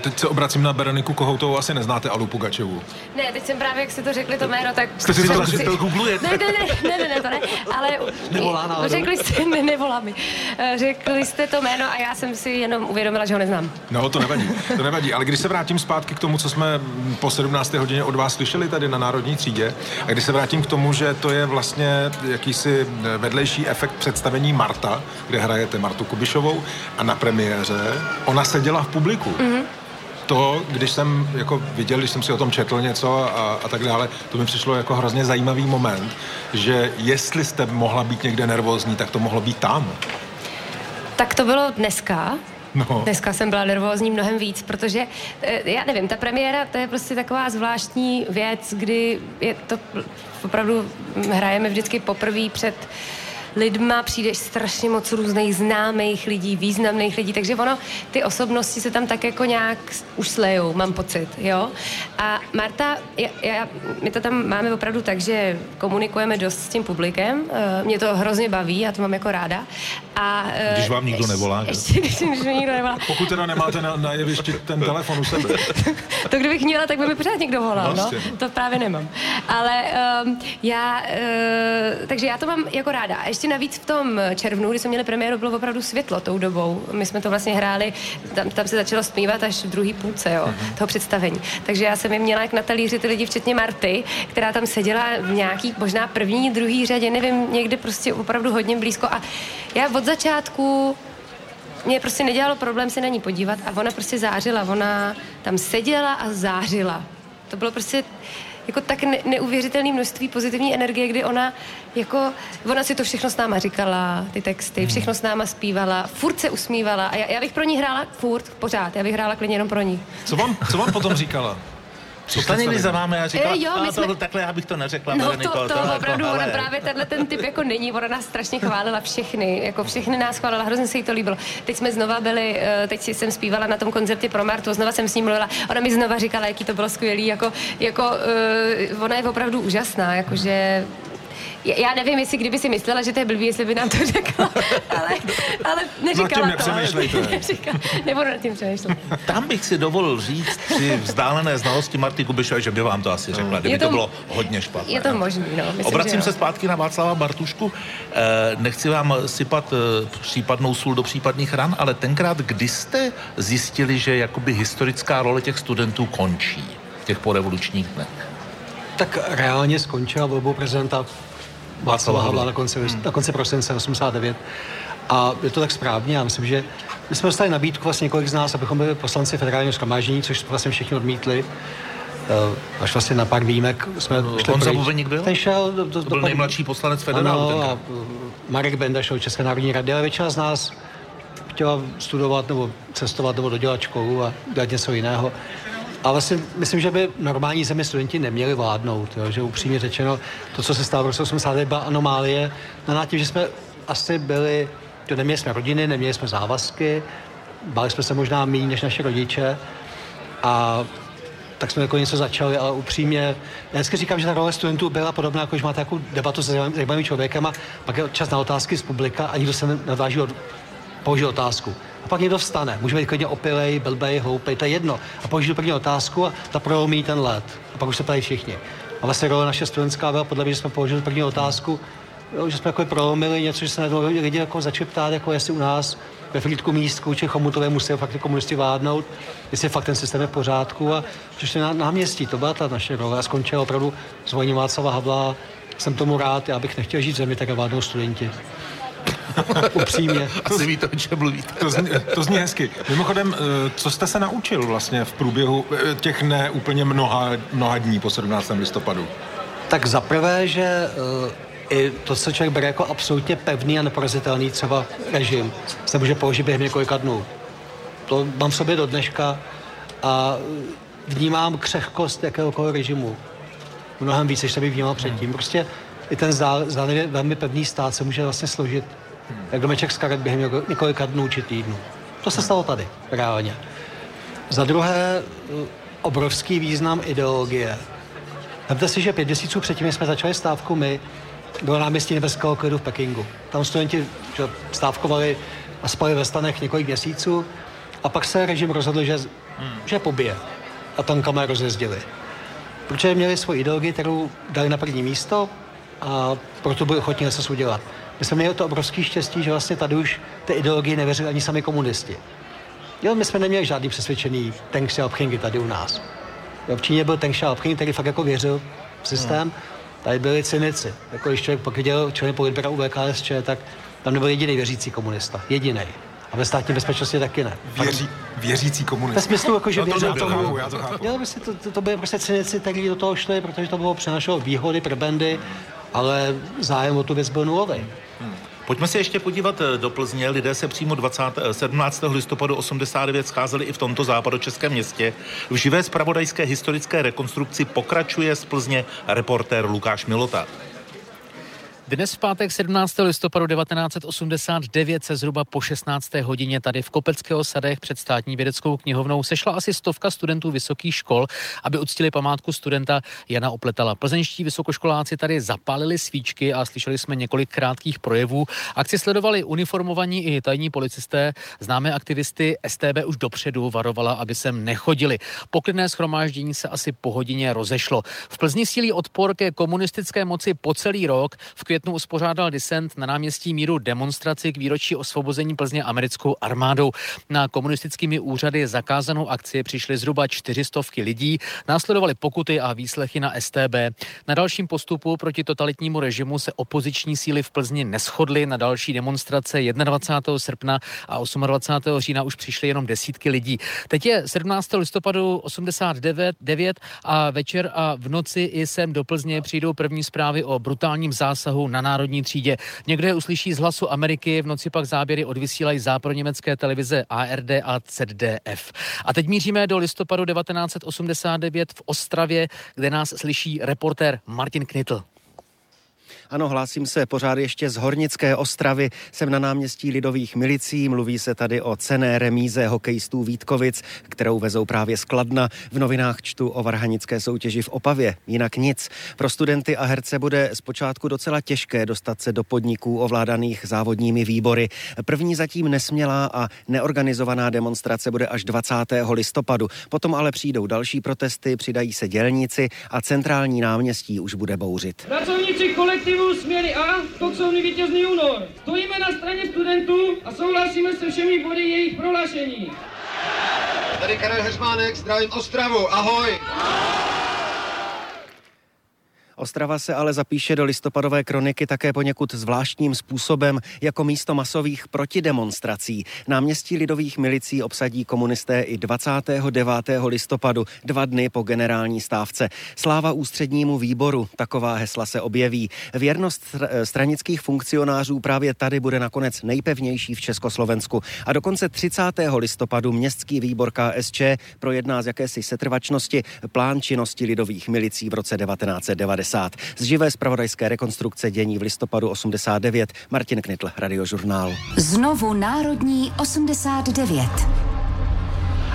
Teď se obracím na Bereniku Kohoutovou, asi neznáte Alu Pugačovu. Ne, teď jsem právě, jak si to řekli to jméno, tak... Jste si to- jsem to googlujete? Ne, ne, ne, ne, ne, ne, to ne, ale... Nevolá náhodou? Řekli jste, ne, nevolá mi. Eh, Řekli jste to jméno a já jsem si jenom uvědomila, že ho neznám. No, to nevadí, to nevadí. Ale když se vrátím zpátky k tomu, co jsme po 17. hodině od vás slyšeli tady na Národní třídě, a když se vrátím k tomu, že to je vlastně jakýsi eh, vedlejší efekt představení Marta, kde hrajete Martu Kubišovou a na premiéře ona seděla v publiku. Mhm. To, když jsem jako viděl, když jsem si o tom četl něco a, a tak dále, to mi přišlo jako hrozně zajímavý moment, že jestli jste mohla být někde nervózní, tak to mohlo být tam. Tak to bylo dneska. No. Dneska jsem byla nervózní mnohem víc, protože eh, já nevím, ta premiéra to je prostě taková zvláštní věc, kdy je to opravdu hm, hrajeme vždycky poprvé před lidma, přijdeš strašně moc různých známých lidí, významných lidí, takže ono, ty osobnosti se tam tak jako nějak už slejou, mám pocit, jo. A Marta, já, já, my to tam máme opravdu tak, že komunikujeme dost s tím publikem, eh, mě to hrozně baví, já to mám jako ráda. A, eh, Když vám nikdo nevolá, že? Ještě, když, když mě nikdo nevolá. Pokud teda nemáte na, na jevišti ten telefon u sebe. To kdybych měla, tak by mi pořád někdo volal, no. Prostě. To právě nemám. Ale um, já, uh, takže já to mám jako ráda. A ještě navíc v tom červnu, kdy jsme měli premiéru, bylo opravdu světlo tou dobou. My jsme to vlastně hráli, tam, tam se začalo zpívat až v druhé půlce, jo, toho představení. Takže já jsem je měla jak na talíři ty lidi, včetně Marty, která tam seděla v nějaký možná první, druhý řadě, nevím, někde prostě opravdu hodně blízko. A já od začátku mě prostě nedělalo problém se na ní podívat a ona prostě zářila. Ona tam seděla a zářila. To bylo prostě jako tak ne- neuvěřitelné množství pozitivní energie, kdy ona jako, ona si to všechno s náma říkala, ty texty, všechno s náma zpívala, furt se usmívala a já, já bych pro ní hrála furt, pořád, já bych hrála klidně jenom pro ní. Co vám, co vám potom říkala? Přišla někdy za vámi a říkala, Eh, jo, my a jsme- to, takhle já bych to neřekla, No Bereniko, to, to, jako, opravdu, ona ale- právě tenhle ten typ jako není, ona nás strašně chválila všechny, jako všechny nás chválila, hrozně se jí to líbilo. Teď jsme znova byli, eh, teď si jsem zpívala na tom koncertě pro Martu, znova jsem s ní mluvila, ona mi znova říkala, jaký to bylo skvělý, jako, jako eh, ona je opravdu úžasná, jakože já nevím, jestli kdyby si myslela, že to je blbý, jestli by nám to řekla, ale, ale neříkala Nad tím to. nepřemýšlejte. Neříkala, nebudu nad tím přemýšlet. Tam bych si dovolil říct při vzdálené znalosti Marty Kubišové, že by vám to asi řekla, kdyby Je to, to- bylo hodně špatné. Je to možný, no. Myslím, Obracím že se zpátky na Václava Bartušku. Eh, nechci vám sypat eh, případnou sůl do případných ran, ale tenkrát, kdy jste zjistili, že jakoby historická role těch studentů končí v těch porevolučních dnech? Tak reálně skončila volbou prezidenta Václava Havla na konci, Hmm. na konci prosince 89. A je to tak správně, já myslím, že my jsme dostali nabídku vlastně několik z nás, abychom byli poslanci federálního shromáždění, což vlastně všichni odmítli. Eh, Až vlastně na pár výjimek jsme šli pryč. Bubeník byl? Ten šel do, do, To byl do- nejmladší poslanec federálu Ano, a Marek Benda šel do České národní rady, ale většina z nás chtěla studovat nebo cestovat nebo dodělat školu a dělat něco jiného. A vlastně myslím, že by normální zemi studenti neměli vládnout, jo? že upřímně řečeno, to, co se stalo v roce 89, byla anomálie, na tím, že jsme asi byli, to neměli jsme rodiny, neměli jsme závazky, báli jsme se možná méně než naše rodiče a tak jsme jako něco začali, ale upřímně, já vždycky říkám, že ta role studentů byla podobná, jako když máte takovou debatu se zajímavým člověkem a pak je čas na otázky z publika a nikdo se neodváží od, položit otázku. A pak někdo vstane, může být klidně opilej, blbej, hloupej, to je jedno. A položí první otázku a ta prolomí ten let. A pak už se ptají všichni. A vlastně role naše studentská byla podle mě, že jsme položili první otázku, jo, že jsme jako prolomili něco, že se najednou lidi jako začali ptát, jako jestli u nás ve Frýdku místku či Chomutové musí fakt komunisti vládnout, jestli fakt ten systém je v pořádku a přišli na náměstí, to byla ta naše role a skončila opravdu zvolením Václava Havla. Jsem tomu rád, já bych nechtěl žít v zemi, tak vládnou studenti. Upřímně. Asi víte, o čem mluvíte. To zní, to zní hezky. Mimochodem, eh, co jste se naučil vlastně v průběhu eh, těch ne úplně mnoha, mnoha dní po 17. listopadu? Tak za prvé, že uh, i to, co člověk bere jako absolutně pevný a neporazitelný, třeba režim, se může položit během několika dnů. To mám v sobě do dneška a vnímám křehkost jakéhokoliv režimu. Mnohem víc, než jsem ji vnímal předtím. Prostě i ten zdánlivě velmi pevný stát se může vlastně složit jak domeček z karet během něko- několika dnů či týdnů. To se stalo tady, reálně. Za druhé, eh, obrovský význam ideologie. Vemte si, že pět měsíců předtím, jsme začali stávku my, bylo náměstí nebeského klidu v Pekingu. Tam studenti že, stávkovali a spali ve stanech několik měsíců A pak se režim rozhodl, že, že pobije. A tankama rozjezdili. Protože měli svoji ideologii, kterou dali na první místo a proto byli ochotní něco udělat. My jsme měli to obrovské štěstí, že vlastně tady už té ideologii nevěřili ani sami komunisti. Jo, my jsme neměli žádný přesvědčený Teng Xiaopingy tady u nás. Jo, v Číně byl Teng Xiaoping, který fakt jako věřil v systém. Hmm. Tady byli cynici. Jako když člověk pak viděl člověk politbera u VKSČ, tak tam nebyl jediný věřící komunista. Jediný. A ve státní bezpečnosti taky ne. Věří, věřící komunista. Ve smyslu, jako, že no, to věřil to tomu. já to chápu. Jo, prostě to, to, to byly prostě cynici, kteří do toho šli, protože to bylo přenašelo výhody, prebendy, ale zájem o tu věc byl nulový. Pojďme se ještě podívat eh, do Plzně. Lidé se přímo 20, eh, 17. listopadu 89 scházeli i v tomto západočeském městě. V živé spravodajské historické rekonstrukci pokračuje z Plzně reportér Lukáš Milota. Dnes v pátek 17. listopadu 1989 se zhruba po 16. hodině tady v Kopeckého sadech před státní vědeckou knihovnou sešla asi stovka studentů vysokých škol, aby uctili památku studenta Jana Opletala. Plzeňští vysokoškoláci tady zapálili svíčky a slyšeli jsme několik krátkých projevů. Akci sledovali uniformovaní i tajní policisté. Známé aktivisty STB už dopředu varovala, aby sem nechodili. Poklidné schromáždění se asi po hodině rozešlo. V Plzni sílí odpor ke komunistické moci po celý rok. V květnu uspořádal disent na náměstí míru demonstraci k výročí osvobození Plzně americkou armádou. Na komunistickými úřady zakázanou akci přišly zhruba čtyřistovky lidí, následovaly pokuty a výslechy na STB. Na dalším postupu proti totalitnímu režimu se opoziční síly v Plzni neschodly. Na další demonstrace 21. srpna a 28. října už přišly jenom desítky lidí. Teď je 17. listopadu 89 9 a večer a v noci i sem do Plzně přijdou první zprávy o brutálním zásahu na národní třídě. Někdo je uslyší z hlasu Ameriky, v noci pak záběry odvysílají západoněmecké televize ARD a ZDF. A teď míříme do listopadu 1989 v Ostravě, kde nás slyší reportér Martin Knitl. Ano, hlásím se pořád ještě z Hornické Ostravy. Jsem na náměstí Lidových milicí. Mluví se tady o cené remíze hokejistů Vítkovic, kterou vezou právě skladna. V novinách čtu o varhanické soutěži v Opavě. Jinak nic. Pro studenty a herce bude zpočátku docela těžké dostat se do podniků ovládaných závodními výbory. První zatím nesmělá a neorganizovaná demonstrace bude až 20. listopadu. Potom ale přijdou další protesty, přidají se dělníci a centrální náměstí už bude bouřit. Pracovníci kolektivu směry A, toxovný vítězný únor. Stojíme na straně studentů a souhlasíme se všemi body jejich prohlášení. Tady Karel Heřmánek, zdravím Ostravu, ahoj! Ostrava se ale zapíše do listopadové kroniky také poněkud zvláštním způsobem jako místo masových protidemonstrací. Náměstí lidových milicí obsadí komunisté i 29. listopadu, dva dny po generální stávce. Sláva ústřednímu výboru, taková hesla se objeví. Věrnost stranických funkcionářů právě tady bude nakonec nejpevnější v Československu. A dokonce 30. listopadu městský výbor KSČ projedná z jakési setrvačnosti plán činnosti lidových milicí v roce 1990. Z živé spravodajské rekonstrukce dění v listopadu 89 Martin Knitl, Radiožurnál. Znovu Národní 89.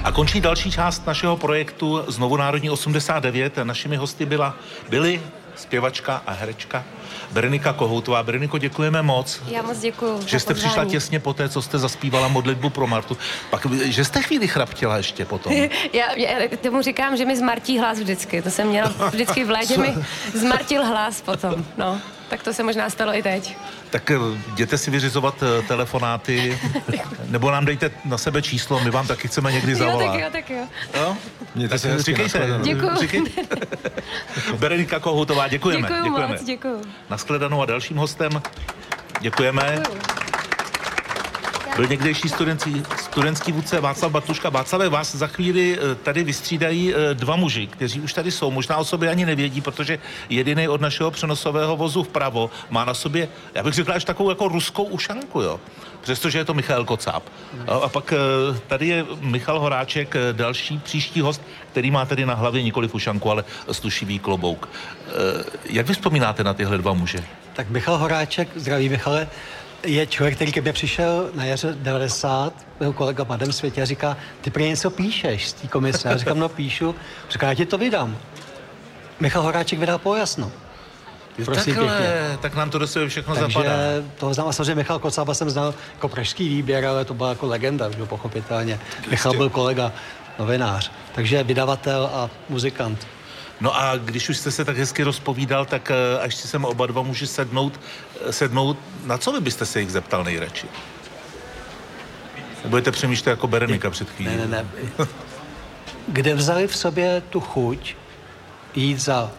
A končí další část našeho projektu Znovu Národní 89. Našimi hosty byla, byly zpěvačka a herečka Berenika Kohoutová. Bereniko, děkujeme moc. Já moc děkuji. Že jste přišla těsně po té, co jste zaspívala modlitbu pro Martu. Pak, že jste chvíli chraptěla ještě potom. Já, já tomu říkám, že mi zmartí hlas vždycky. To jsem měla vždycky v létě mi zmartil hlas potom. No, tak to se možná stalo i teď. Tak eh, jděte si vyřizovat eh, telefonáty, nebo nám dejte na sebe číslo, my vám taky chceme někdy Jo, zavolat. tak jo, tak jo. Jo? Mějte se Tak hezky, říkejte. nashledanou. Děkuju. Říkej. Berenika Kohoutová, děkujeme. Děkuju děkujeme. moc, děkuju. Naschledanou a dalším hostem děkujeme. Byl někdejší studentský, studentský vůdce Václav Bartuška. Václave, vás za chvíli eh, tady vystřídají eh, dva muži, kteří už tady jsou. Možná o sobě ani nevědí, protože jediný od našeho přenosového vozu vpravo má na sobě, já bych řekl, až takovou jako ruskou ušanku, jo. Přestože je to Michal Kocáb. A, pak eh, tady je Michal Horáček, další příští host, který má tedy na hlavě nikoli ušanku, ale slušivý klobouk. Jak vy vzpomínáte na tyhle dva muže? Tak Michal Horáček, zdraví Michale, je člověk, který ke mně přišel na jaře 90, jeho kolega Madem Světě a říká, ty prý něco píšeš z té komise. Já říkám, no píšu. Říká, já ti to vydám. Michal Horáček vydal pojasno. Prosím Takhle, pěkně. tak nám to do sebe všechno Takže zapadá. toho znám a samozřejmě Michal Kocába jsem znal jako pražský výběr, ale to byla jako legenda, že pochopitelně. Michal byl kolega, novinář, takže vydavatel a muzikant. No a když už jste se tak hezky rozpovídal, tak až si sem oba dva můžu sednout, eh, sednout, na co vy byste se jich zeptal nejradši? Budete přemýšlet jako Berenika před chvílí. Ne, ne, ne. Kde vzali v sobě tu chuť jít za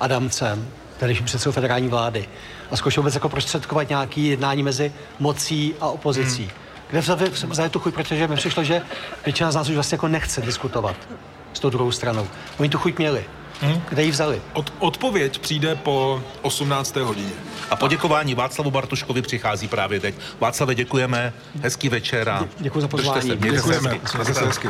Adamcem, tehdejším předsedou federální vlády, a zkoušel vůbec jako prostředkovat nějaký jednání mezi mocí a opozicí. Hmm. Kde vzali, vzali tu chuť, protože mi přišlo, že většina z nás už vlastně jako nechce diskutovat s tou druhou stranou. Oni tu chuť měli. Hmm? Kde ji vzali? Od, odpověď přijde po 18. hodině. A poděkování Václavu Bartuškovi přichází právě teď. Václave, děkujeme, hezký večer a Děkuji za držte pozvání. se, mějte se Děkujeme, hezky. mějte se hezky.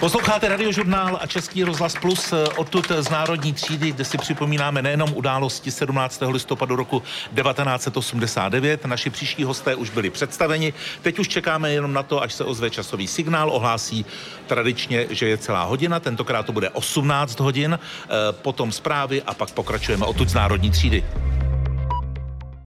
Posloucháte Radiožurnál a Český rozhlas Plus eh, odtud z Národní třídy, kde si připomínáme nejenom události 17. listopadu roku 1989. Naši příští hosté už byli představeni. Teď už čekáme jenom na to, až se ozve časový signál, ohlásí tradičně, že je celá hodina. Tentokrát to bude 18 hodin, eh, potom zprávy a pak pokračujeme odtud z Národní třídy.